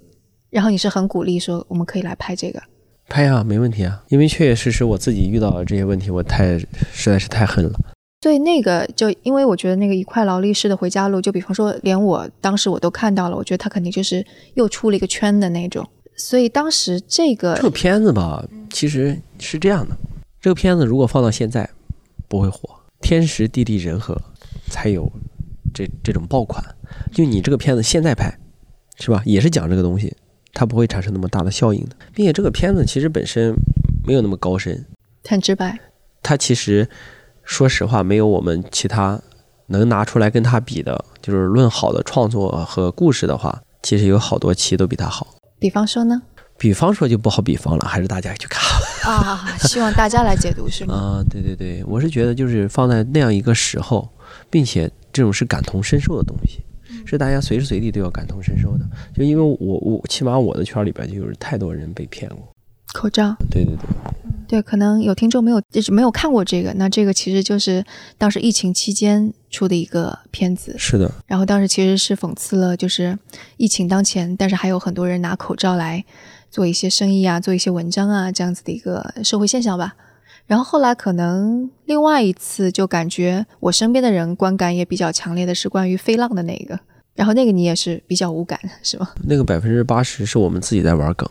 然后你是很鼓励说我们可以来拍这个。拍呀，没问题啊，因为确确实实我自己遇到这些问题，我太实在是太恨了。对那个，就因为我觉得那个一块劳力士的回家路，就比方说，连我当时我都看到了，我觉得他肯定就是又出了一个圈的那种。所以当时这个这个片子吧，其实是这样的，这个片子如果放到现在不会火，天时地利人和才有这这种爆款。就你这个片子现在拍，是吧？也是讲这个东西，它不会产生那么大的效应的，并且这个片子其实本身没有那么高深，很直白。它其实。说实话，没有我们其他能拿出来跟他比的，就是论好的创作和故事的话，其实有好多期都比他好。比方说呢？比方说就不好比方了，还是大家去看 啊。希望大家来解读是吗？啊，对对对，我是觉得就是放在那样一个时候，并且这种是感同身受的东西，是大家随时随地都要感同身受的。就因为我我起码我的圈里边就有太多人被骗过。口罩，对对对，对，可能有听众没有就是没有看过这个，那这个其实就是当时疫情期间出的一个片子，是的。然后当时其实是讽刺了，就是疫情当前，但是还有很多人拿口罩来做一些生意啊，做一些文章啊，这样子的一个社会现象吧。然后后来可能另外一次就感觉我身边的人观感也比较强烈的是关于飞浪的那个，然后那个你也是比较无感是吗？那个百分之八十是我们自己在玩梗。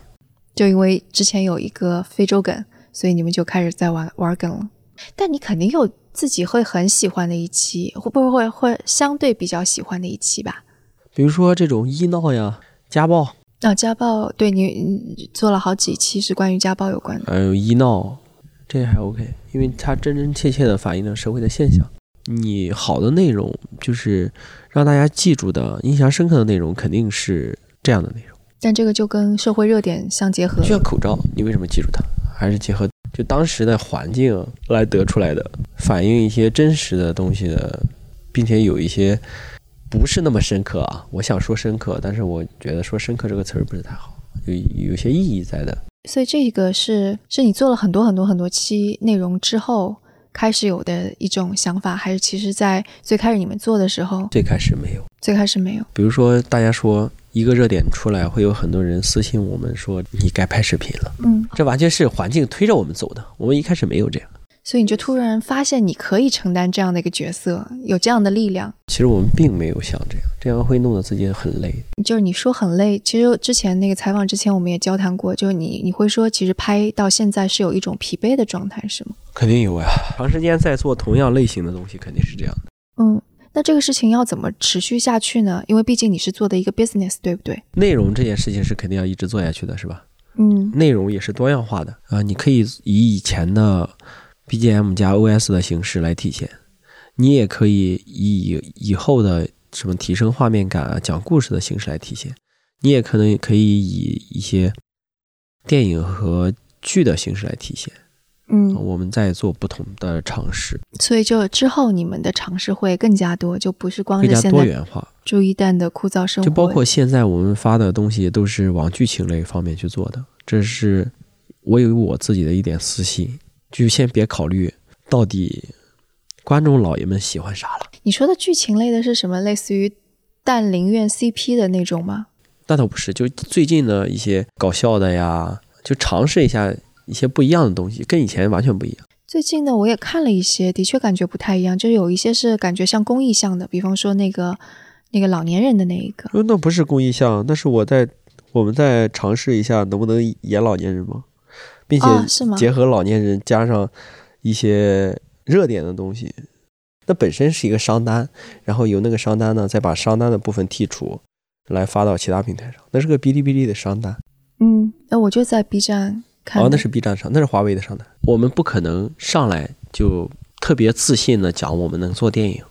就因为之前有一个非洲梗，所以你们就开始在玩玩梗了。但你肯定有自己会很喜欢的一期，会不会会相对比较喜欢的一期吧？比如说这种医闹呀、家暴啊，家暴对你做了好几期是关于家暴有关的。还有医闹，这还 OK，因为它真真切切的反映了社会的现象。你好的内容就是让大家记住的、印象深刻的内容，肯定是这样的内容。但这个就跟社会热点相结合，就像口罩，你为什么记住它？还是结合就当时的环境来得出来的，反映一些真实的东西的，并且有一些不是那么深刻啊。我想说深刻，但是我觉得说深刻这个词儿不是太好，有有些意义在的。所以这个是是你做了很多很多很多期内容之后开始有的一种想法，还是其实在最开始你们做的时候？最开始没有，最开始没有。比如说大家说。一个热点出来，会有很多人私信我们说你该拍视频了。嗯，这完全是环境推着我们走的。我们一开始没有这样，所以你就突然发现你可以承担这样的一个角色，有这样的力量。其实我们并没有想这样，这样会弄得自己很累。就是你说很累，其实之前那个采访之前我们也交谈过，就是你你会说，其实拍到现在是有一种疲惫的状态，是吗？肯定有呀，长时间在做同样类型的东西，肯定是这样的。嗯。那这个事情要怎么持续下去呢？因为毕竟你是做的一个 business，对不对？内容这件事情是肯定要一直做下去的，是吧？嗯，内容也是多样化的啊，你可以以以前的 BGM 加 OS 的形式来体现，你也可以以以后的什么提升画面感啊、讲故事的形式来体现，你也可能可以以一些电影和剧的形式来体现。嗯，我们在做不同的尝试，所以就之后你们的尝试会更加多，就不是光更加是现在多元化。朱一蛋的枯燥生活，就包括现在我们发的东西都是往剧情类方面去做的，这是我有我自己的一点私心，就先别考虑到底观众老爷们喜欢啥了，你说的剧情类的是什么？类似于但灵院 CP 的那种吗？那倒不是，就最近的一些搞笑的呀，就尝试一下一些不一样的东西，跟以前完全不一样。最近呢，我也看了一些，的确感觉不太一样，就是有一些是感觉像公益项的，比方说那个那个老年人的那一个，那不是公益项，那是我在我们在尝试一下能不能演老年人吗，并且？结合老年人加上一些热点的东西，那本身是一个商单，然后由那个商单呢再把商单的部分剔除，来发到其他平台上，那是个哔哩哔哩的商单。嗯，那我就在 B 站。哦，那是 B 站上，那是华为的上单。我们不可能上来就特别自信的讲我们能做电影，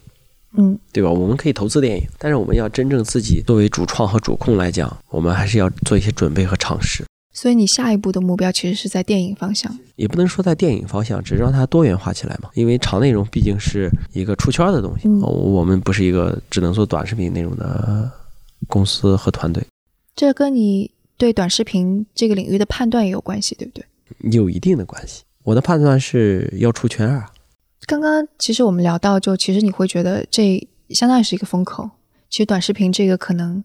嗯，对吧？我们可以投资电影，但是我们要真正自己作为主创和主控来讲，我们还是要做一些准备和尝试。所以你下一步的目标其实是在电影方向。也不能说在电影方向，只是让它多元化起来嘛。因为长内容毕竟是一个出圈的东西，我们不是一个只能做短视频内容的公司和团队，这跟你对短视频这个领域的判断也有关系，对不对？有一定的关系。我的判断是要出圈啊，刚刚其实我们聊到，就其实你会觉得这相当于是一个风口。其实短视频这个可能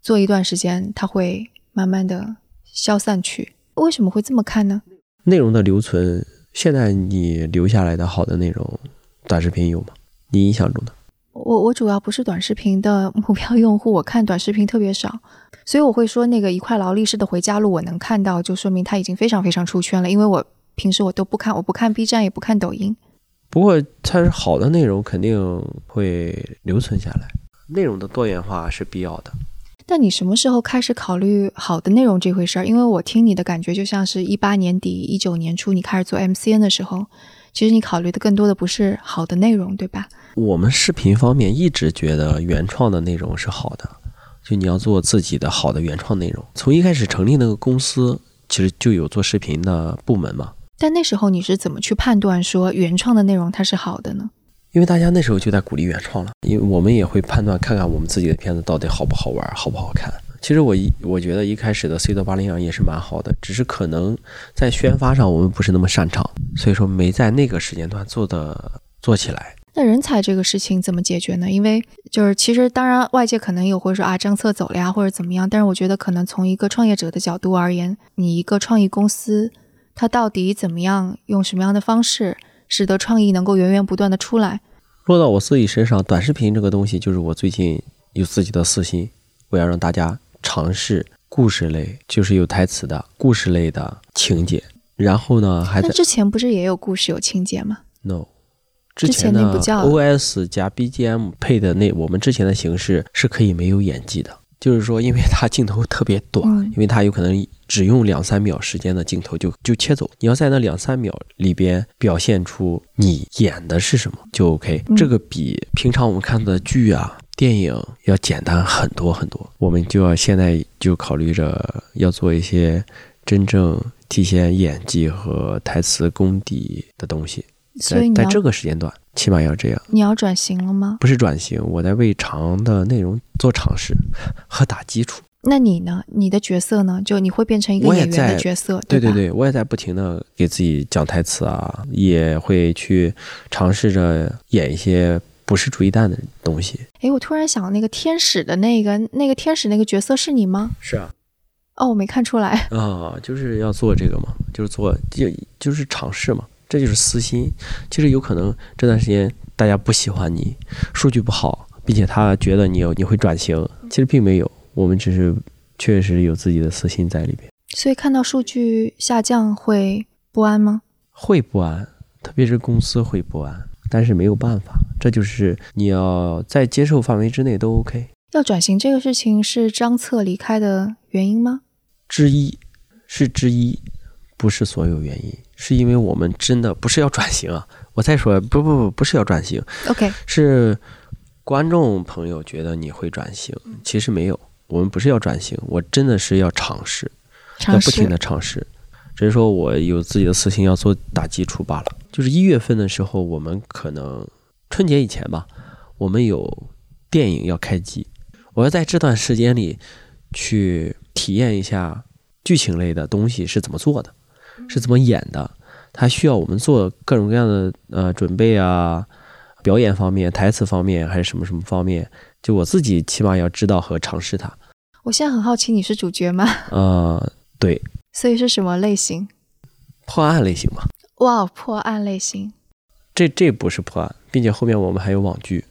做一段时间，它会慢慢的消散去。为什么会这么看呢？内容的留存，现在你留下来的好的内容，短视频有吗？你印象中的？我我主要不是短视频的目标用户，我看短视频特别少，所以我会说那个一块劳力士的回家路我能看到，就说明它已经非常非常出圈了。因为我平时我都不看，我不看 B 站，也不看抖音。不过它是好的内容，肯定会留存下来。内容的多元化是必要的。但你什么时候开始考虑好的内容这回事儿？因为我听你的感觉就像是一八年底、一九年初你开始做 MCN 的时候，其实你考虑的更多的不是好的内容，对吧？我们视频方面一直觉得原创的内容是好的，就你要做自己的好的原创内容。从一开始成立那个公司，其实就有做视频的部门嘛。但那时候你是怎么去判断说原创的内容它是好的呢？因为大家那时候就在鼓励原创了，因为我们也会判断看看我们自己的片子到底好不好玩，好不好看。其实我一我觉得一开始的 C 到八零二也是蛮好的，只是可能在宣发上我们不是那么擅长，所以说没在那个时间段做的做起来。那人才这个事情怎么解决呢？因为就是其实当然外界可能有会说啊政策走了呀或者怎么样，但是我觉得可能从一个创业者的角度而言，你一个创意公司它到底怎么样用什么样的方式使得创意能够源源不断的出来？落到我自己身上，短视频这个东西就是我最近有自己的私心，我要让大家尝试故事类，就是有台词的故事类的情节。然后呢，还在之前不是也有故事有情节吗？no 之之前叫 OS 加 BGM 配的那我们之前的形式是可以没有演技的，就是说，因为它镜头特别短，嗯因为它有可能只用两三秒时间的镜头就就切走，你要在那两三秒里边表现出你演的是什么就 OK，、嗯这个比平常我们看的剧啊。电影要简单很多很多，我们就要现在就考虑着要做一些真正体现演技和台词功底的东西。所以在这个时间段，起码要这样，你要转型了吗？不是转型，我在为长的内容做尝试 和打基础。那你呢？你的角色呢？就你会变成一个演员的角色，吧？对对对，我也在不停的给自己讲台词啊，也会去尝试着演一些不是朱一蛋的东西。哎，我突然想，那个天使的那个那个天使那个角色是你吗？是啊，哦，我没看出来。啊，就是要做这个嘛，就是做就就是尝试嘛，这就是私心。其实有可能这段时间大家不喜欢你，数据不好，并且他觉得你有你会转型，其实并没有，我们只是确实有自己的私心在里边，所以看到数据下降会不安吗？会不安，特别是公司会不安。但是没有办法，这就是你要在接受范围之内都 OK。要转型这个事情是张策离开的原因吗？之一，是之一，不是所有原因，是因为我们真的不是要转型啊！我再说，不不不，不是要转型，OK，是观众朋友觉得你会转型，其实没有，我们不是要转型，我真的是要尝试，要不停的尝试，只是说我有自己的私心要做打基础罢了。就是一月份的时候，我们可能春节以前吧，我们有电影要开机，我要在这段时间里去体验一下剧情类的东西是怎么做的，是怎么演的。它需要我们做各种各样的呃准备啊，表演方面、台词方面还是什么什么方面，就我自己起码要知道和尝试它。我现在很好奇，你是主角吗？呃，对。所以是什么类型？破案类型嘛。哇，破案类型。这这不是破案，并且后面我们还有网剧。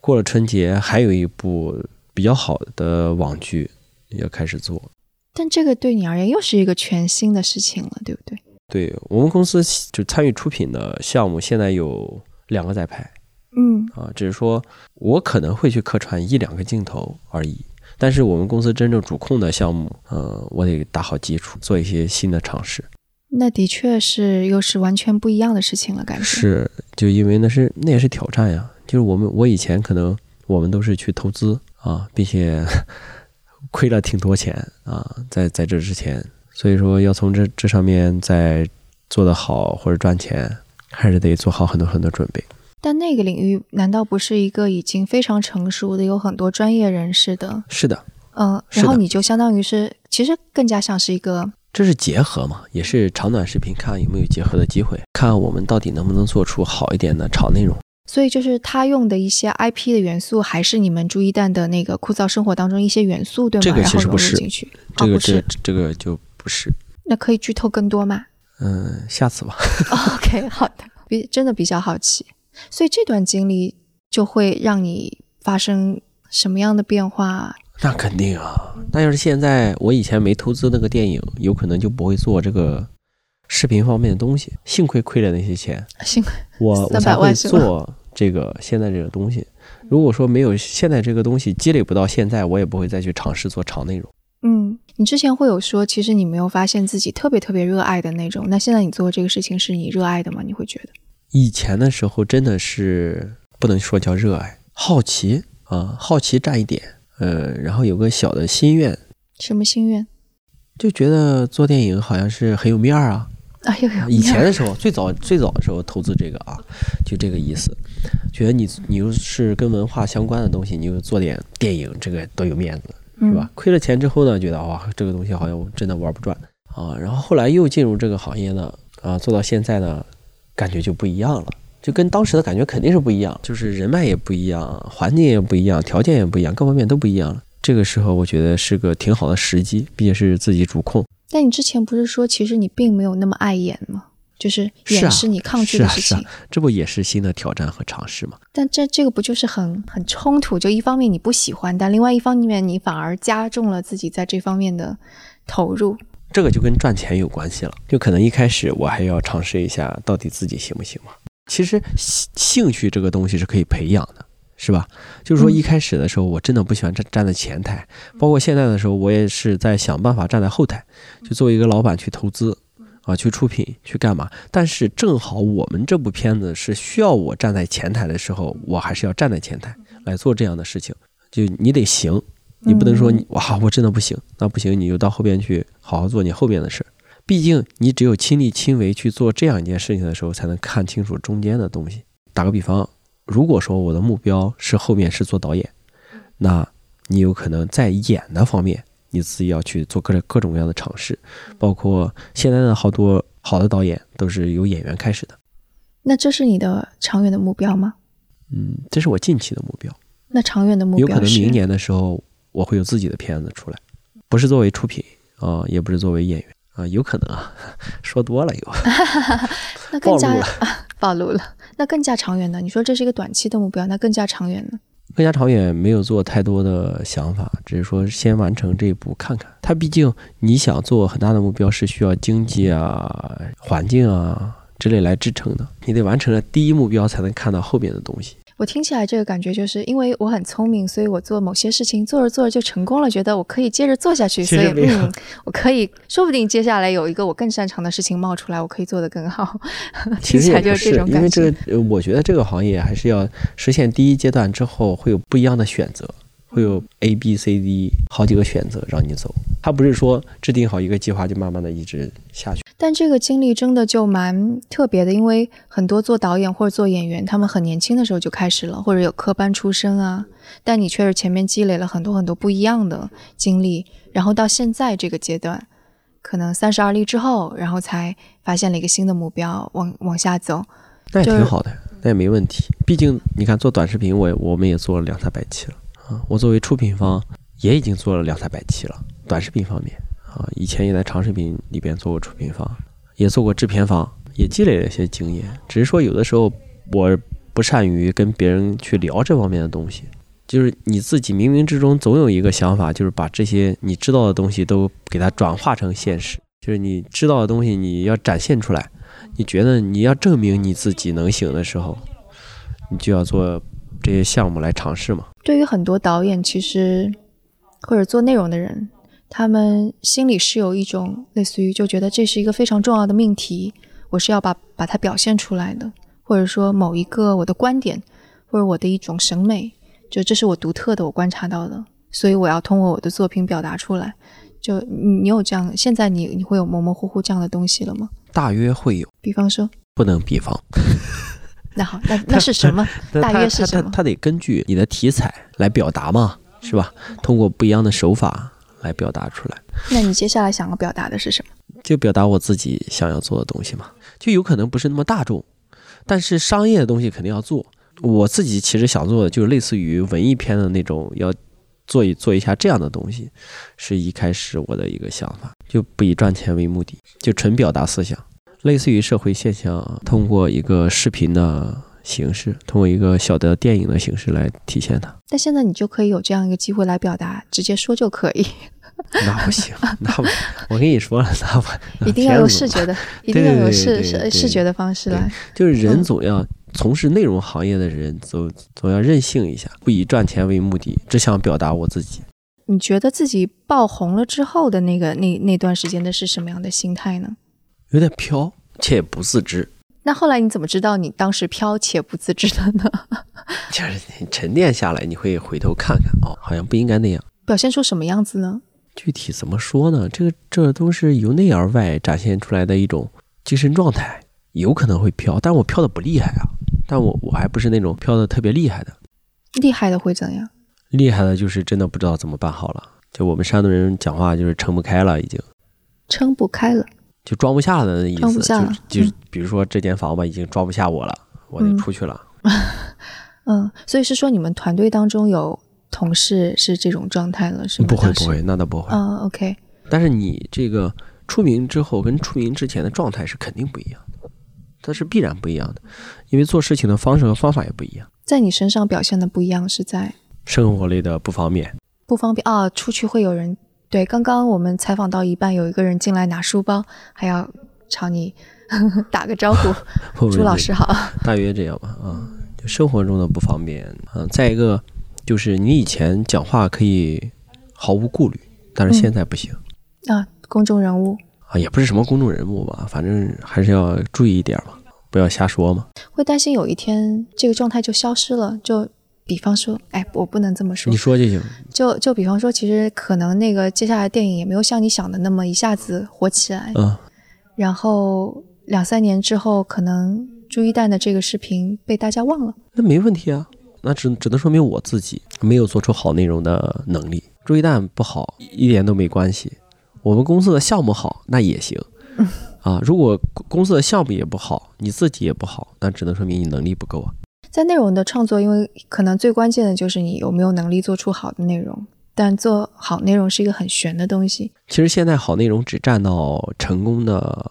过了春节，还有一部比较好的网剧要开始做。但这个对你而言又是一个全新的事情了，对不对？对我们公司就参与出品的项目，现在有两个在拍，嗯啊，只是说我可能会去客串一两个镜头而已。但是我们公司真正主控的项目，呃，我得打好基础，做一些新的尝试。那的确是又是完全不一样的事情了，感觉是，就因为那是那也是挑战呀。就是我们我以前可能我们都是去投资啊，并且亏了挺多钱啊，在在这之前。所以说，要从这这上面再做得好或者赚钱，还是得做好很多很多准备。但那个领域难道不是一个已经非常成熟的、有很多专业人士的？是的，嗯，然后你就相当于是，其实更加像是一个，这是结合嘛，也是长短视频，看有没有结合的机会，看我们到底能不能做出好一点的长内容。所以就是他用的一些 IP 的元素，还是你们朱一蛋的那个枯燥生活当中一些元素，对吗？这个其实不是，这个这这个就。不是，那可以剧透更多吗？嗯，下次吧。OK，好的，比真的比较好奇，所以这段经历就会让你发生什么样的变化？那肯定啊，那要是现在我以前没投资那个电影，有可能就不会做这个视频方面的东西。幸亏亏了那些钱，幸亏我我才会做这个现在这个东西。如果说没有现在这个东西积累不到现在，我也不会再去尝试做长内容。嗯。你之前会有说，其实你没有发现自己特别特别热爱的那种。那现在你做这个事情是你热爱的吗？你会觉得？以前的时候真的是不能说叫热爱，好奇啊，好奇占一点，呃，然后有个小的心愿。什么心愿？就觉得做电影好像是很有面儿啊。哎呦呦！以前的时候，最早最早的时候投资这个啊，就这个意思，觉得你你又是跟文化相关的东西，你又做点电影，这个多有面子。是吧？亏了钱之后呢，觉得哇，这个东西好像真的玩不转啊。然后后来又进入这个行业呢，啊，做到现在呢，感觉就不一样了，就跟当时的感觉肯定是不一样，就是人脉也不一样，环境也不一样，条件也不一样，各方面都不一样了。这个时候我觉得是个挺好的时机，毕竟是自己主控。但你之前不是说，其实你并没有那么爱演吗？就是掩饰你抗拒的事情，这不也是新的挑战和尝试吗？但这这个不就是很很冲突？就一方面你不喜欢，但另外一方面你反而加重了自己在这方面的投入。这个就跟赚钱有关系了，就可能一开始我还要尝试一下到底自己行不行嘛。其实兴兴趣这个东西是可以培养的，是吧？就是说一开始的时候我真的不喜欢站站在前台，包括现在的时候我也是在想办法站在后台，就作为一个老板去投资。啊，去出品去干嘛？但是正好我们这部片子是需要我站在前台的时候，我还是要站在前台来做这样的事情。就你得行，你不能说你哇，我真的不行，那不行，你就到后边去好好做你后边的事儿。毕竟你只有亲力亲为去做这样一件事情的时候，才能看清楚中间的东西。打个比方，如果说我的目标是后面是做导演，那你有可能在演的方面。你自己要去做各各种各样的尝试，包括现在的好多好的导演都是由演员开始的。那这是你的长远的目标吗？嗯，这是我近期的目标。那长远的目标有可能明年的时候我会有自己的片子出来，不是作为出品啊，也不是作为演员啊，有可能啊，说多了又 那更加暴露了。那更加长远的，你说这是一个短期的目标，那更加长远呢？更加长远，没有做太多的想法，只是说先完成这一步看看。它毕竟你想做很大的目标，是需要经济啊、环境啊之类来支撑的。你得完成了第一目标，才能看到后面的东西。我听起来这个感觉就是因为我很聪明，所以我做某些事情做着做着就成功了，觉得我可以接着做下去，所以嗯，我可以说不定接下来有一个我更擅长的事情冒出来，我可以做得更好。听起来就是这种感觉。因为这个，我觉得这个行业还是要实现第一阶段之后，会有不一样的选择。会有 A、B、C、D 好几个选择让你走，他不是说制定好一个计划就慢慢的一直下去。但这个经历真的就蛮特别的，因为很多做导演或者做演员，他们很年轻的时候就开始了，或者有科班出身啊。但你却是前面积累了很多很多不一样的经历，然后到现在这个阶段，可能三十而立之后，然后才发现了一个新的目标，往往下走。那也挺好的，那也没问题。毕竟你看做短视频，我我们也做了两三百期了。啊，我作为出品方，也已经做了两三百期了。短视频方面，啊，以前也在长视频里边做过出品方，也做过制片方，也积累了一些经验。只是说，有的时候我不善于跟别人去聊这方面的东西。就是你自己冥冥之中总有一个想法，就是把这些你知道的东西都给它转化成现实。就是你知道的东西，你要展现出来。你觉得你要证明你自己能行的时候，你就要做。这些项目来尝试吗？对于很多导演，其实或者做内容的人，他们心里是有一种类似于就觉得这是一个非常重要的命题，我是要把把它表现出来的，或者说某一个我的观点或者我的一种审美，就这是我独特的，我观察到的，所以我要通过我的作品表达出来。就你有这样，现在你你会有模模糊糊这样的东西了吗？大约会有，比方说，不能比方。那好，那那是什么？大约是什么？他得根据你的题材来表达嘛，是吧？通过不一样的手法来表达出来。那你接下来想要表达的是什么？就表达我自己想要做的东西嘛。就有可能不是那么大众，但是商业的东西肯定要做。我自己其实想做的就是类似于文艺片的那种，要做一做一下这样的东西，是一开始我的一个想法，就不以赚钱为目的，就纯表达思想。类似于社会现象，通过一个视频的形式，通过一个小的电影的形式来体现它。但现在你就可以有这样一个机会来表达，直接说就可以。那不行，那不，我跟你说了，那不，一定要有视觉的，一定要有视视视觉的方式来。就是人总要从事内容行业的人，总总要任性一下，不以赚钱为目的，只想表达我自己。你觉得自己爆红了之后的那个那那段时间的是什么样的心态呢？有点飘且不自知。那后来你怎么知道你当时飘且不自知的呢？就是你沉淀下来，你会回头看看，哦，好像不应该那样。表现出什么样子呢？具体怎么说呢？这个这都是由内而外展现出来的一种精神状态，有可能会飘，但我飘的不厉害啊。但我我还不是那种飘的特别厉害的。厉害的会怎样？厉害的就是真的不知道怎么办好了。就我们山东人讲话就是撑不开了，已经撑不开了。就装不下了的意思，就就比如说这间房吧，已经装不下我了，我得出去了。嗯，所以是说你们团队当中有同事是这种状态了，是吗？不会不会，那倒不会。嗯，OK。但是你这个出名之后跟出名之前的状态是肯定不一样的，它是必然不一样的，因为做事情的方式和方法也不一样。在你身上表现的不一样是在生活类的不方便，不方便啊，出去会有人。对，刚刚我们采访到一半，有一个人进来拿书包，还要朝你 打个招呼。朱老师好，大约这样吧。啊，就生活中的不方便。嗯，再一个就是你以前讲话可以毫无顾虑，但是现在不行。啊，公众人物啊，也不是什么公众人物吧，反正还是要注意一点嘛，不要瞎说嘛。会担心有一天这个状态就消失了，就。比方说，哎，我不能这么说。你说就行。就就比方说，其实可能那个接下来电影也没有像你想的那么一下子火起来。嗯。然后两三年之后，可能朱一蛋的这个视频被大家忘了。那没问题啊，那只只能说明我自己没有做出好内容的能力。朱一蛋不好一点都没关系，我们公司的项目好那也行。啊，如果公司的项目也不好，你自己也不好，那只能说明你能力不够啊。在内容的创作，因为可能最关键的就是你有没有能力做出好的内容。但做好内容是一个很玄的东西。其实现在好内容只占到成功的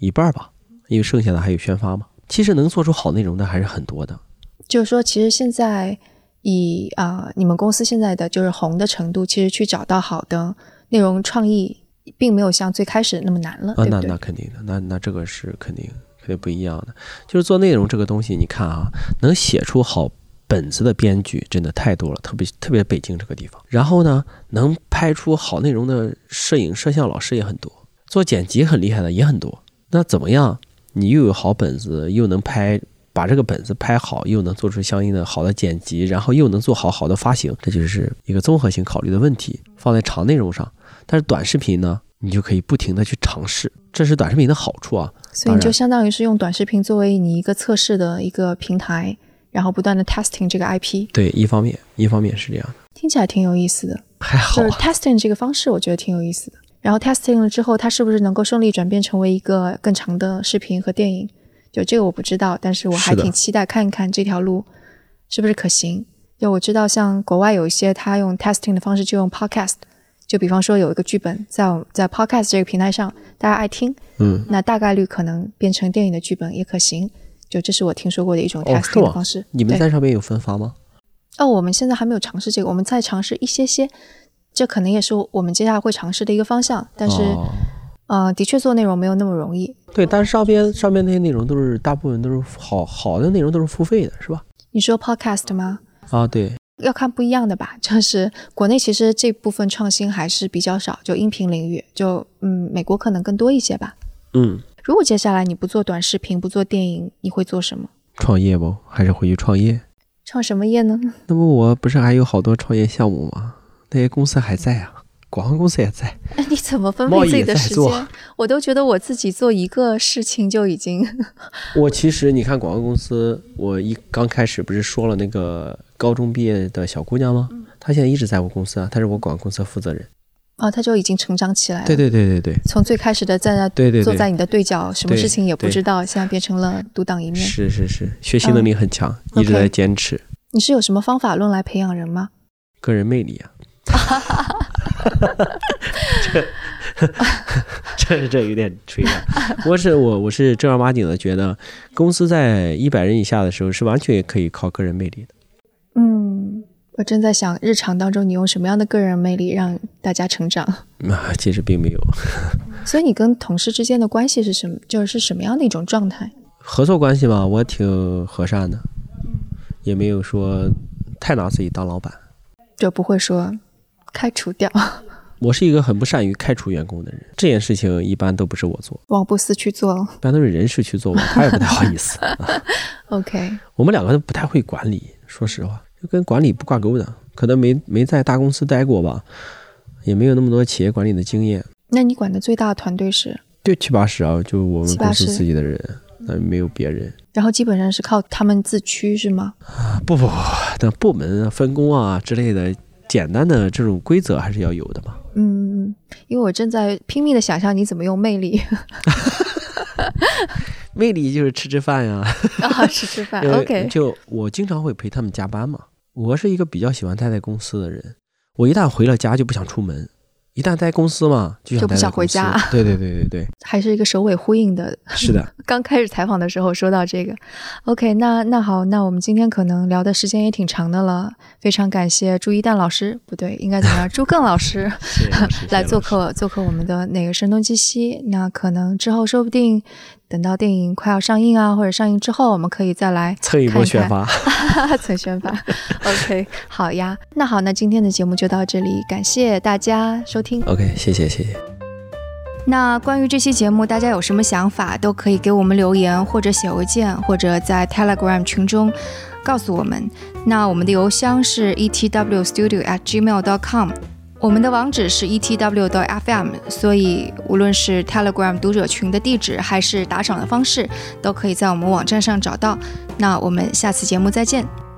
一半吧，因为剩下的还有宣发嘛。其实能做出好内容的还是很多的。就是说，其实现在以啊你们公司现在的就是红的程度，其实去找到好的内容创意，并没有像最开始那么难了。啊，那那肯定的，那那这个是肯定。别不一样的。就是做内容这个东西，你看啊，能写出好本子的编剧真的太多了，特别特别北京这个地方。然后呢，能拍出好内容的摄影摄像老师也很多，做剪辑很厉害的也很多。那怎么样？你又有好本子，又能拍，把这个本子拍好，又能做出相应的好的剪辑，然后又能做好好的发行，这就是一个综合性考虑的问题。放在长内容上，但是短视频呢？你就可以不停的去尝试，这是短视频的好处啊。所以你就相当于是用短视频作为你一个测试的一个平台，然后不断的 testing 这个 IP。对，一方面，一方面是这样的。听起来挺有意思的，还好。就是 testing 这个方式，我觉得挺有意思的。然后 testing 了之后，它是不是能够顺利转变成为一个更长的视频和电影？就这个我不知道，但是我还挺期待看一看这条路是不是可行。就我知道，像国外有一些他用 testing 的方式，就用 podcast。就比方说有一个剧本在在 Podcast 这个平台上，大家爱听，嗯，那大概率可能变成电影的剧本也可行。就这是我听说过的一种 testing 的方式。你们在上面有分发吗？哦，我们现在还没有尝试这个，我们在尝试一些些。这可能也是我们接下来会尝试的一个方向。但是，呃，的确做内容没有那么容易。对，但是上边上边那些内容都是大部分都是好好的内容，都是付费的，是吧？你说 Podcast 吗？啊，对。要看不一样的吧，就是国内其实这部分创新还是比较少，就音频领域，就嗯，美国可能更多一些吧。嗯，如果接下来你不做短视频，不做电影，你会做什么？创业不？还是回去创业？创什么业呢？那么我不是还有好多创业项目吗？那些公司还在啊。广告公司也在，哎，你怎么分配自己的时间？我都觉得我自己做一个事情就已经。我其实你看广告公司，我一刚开始不是说了那个高中毕业的小姑娘吗？她现在一直在我公司啊，她是我广告公司的负责人。哦，她就已经成长起来了。对对对对对。从最开始的在那对对坐在你的对角，什么事情也不知道，现在变成了独当一面。是是是，学习能力很强，一直在坚持。你是有什么方法论来培养人吗？个人魅力啊。这这这有点吹了。我是我我是正儿八经的觉得，公司在一百人以下的时候是完全可以靠个人魅力的。嗯，我正在想，日常当中你用什么样的个人魅力让大家成长？啊，其实并没有。所以你跟同事之间的关系是什么？就是什么样的一种状态？合作关系嘛，我挺和善的，也没有说太拿自己当老板，就不会说。开除掉。我是一个很不善于开除员工的人，这件事情一般都不是我做，王布斯去做，一般都是人事去做，他也不太好意思。OK，我们两个都不太会管理，说实话，就跟管理不挂钩的，可能没没在大公司待过吧，也没有那么多企业管理的经验。那你管的最大的团队是？就七八十啊，就我们公司自己的人，那没有别人。然后基本上是靠他们自驱是吗？啊，不不不，那部门分工啊之类的。简单的这种规则还是要有的嘛。嗯，因为我正在拼命的想象你怎么用魅力。魅力就是吃吃饭呀。啊，吃吃饭。OK。就我经常会陪他们加班嘛。我是一个比较喜欢待在公司的人。我一旦回了家就不想出门。一旦待公司嘛，就不想回家。对对对对对，还是一个首尾呼应的。是的，刚开始采访的时候说到这个，OK，那那好，那我们今天可能聊的时间也挺长的了。非常感谢朱一蛋老师，不对，应该怎么样？朱更老师来做客做客我们的那个声东击西。那可能之后说不定。等到电影快要上映啊，或者上映之后，我们可以再来蹭一波宣发，蹭宣发。OK，好呀。那好，那今天的节目就到这里，感谢大家收听。OK，谢谢谢谢。那关于这期节目，大家有什么想法，都可以给我们留言，或者写邮件，或者在 Telegram 群中告诉我们。那我们的邮箱是 etwstudio@gmail.com。我们的网址是 e t w 的 f m，所以无论是 Telegram 读者群的地址，还是打赏的方式，都可以在我们网站上找到。那我们下次节目再见。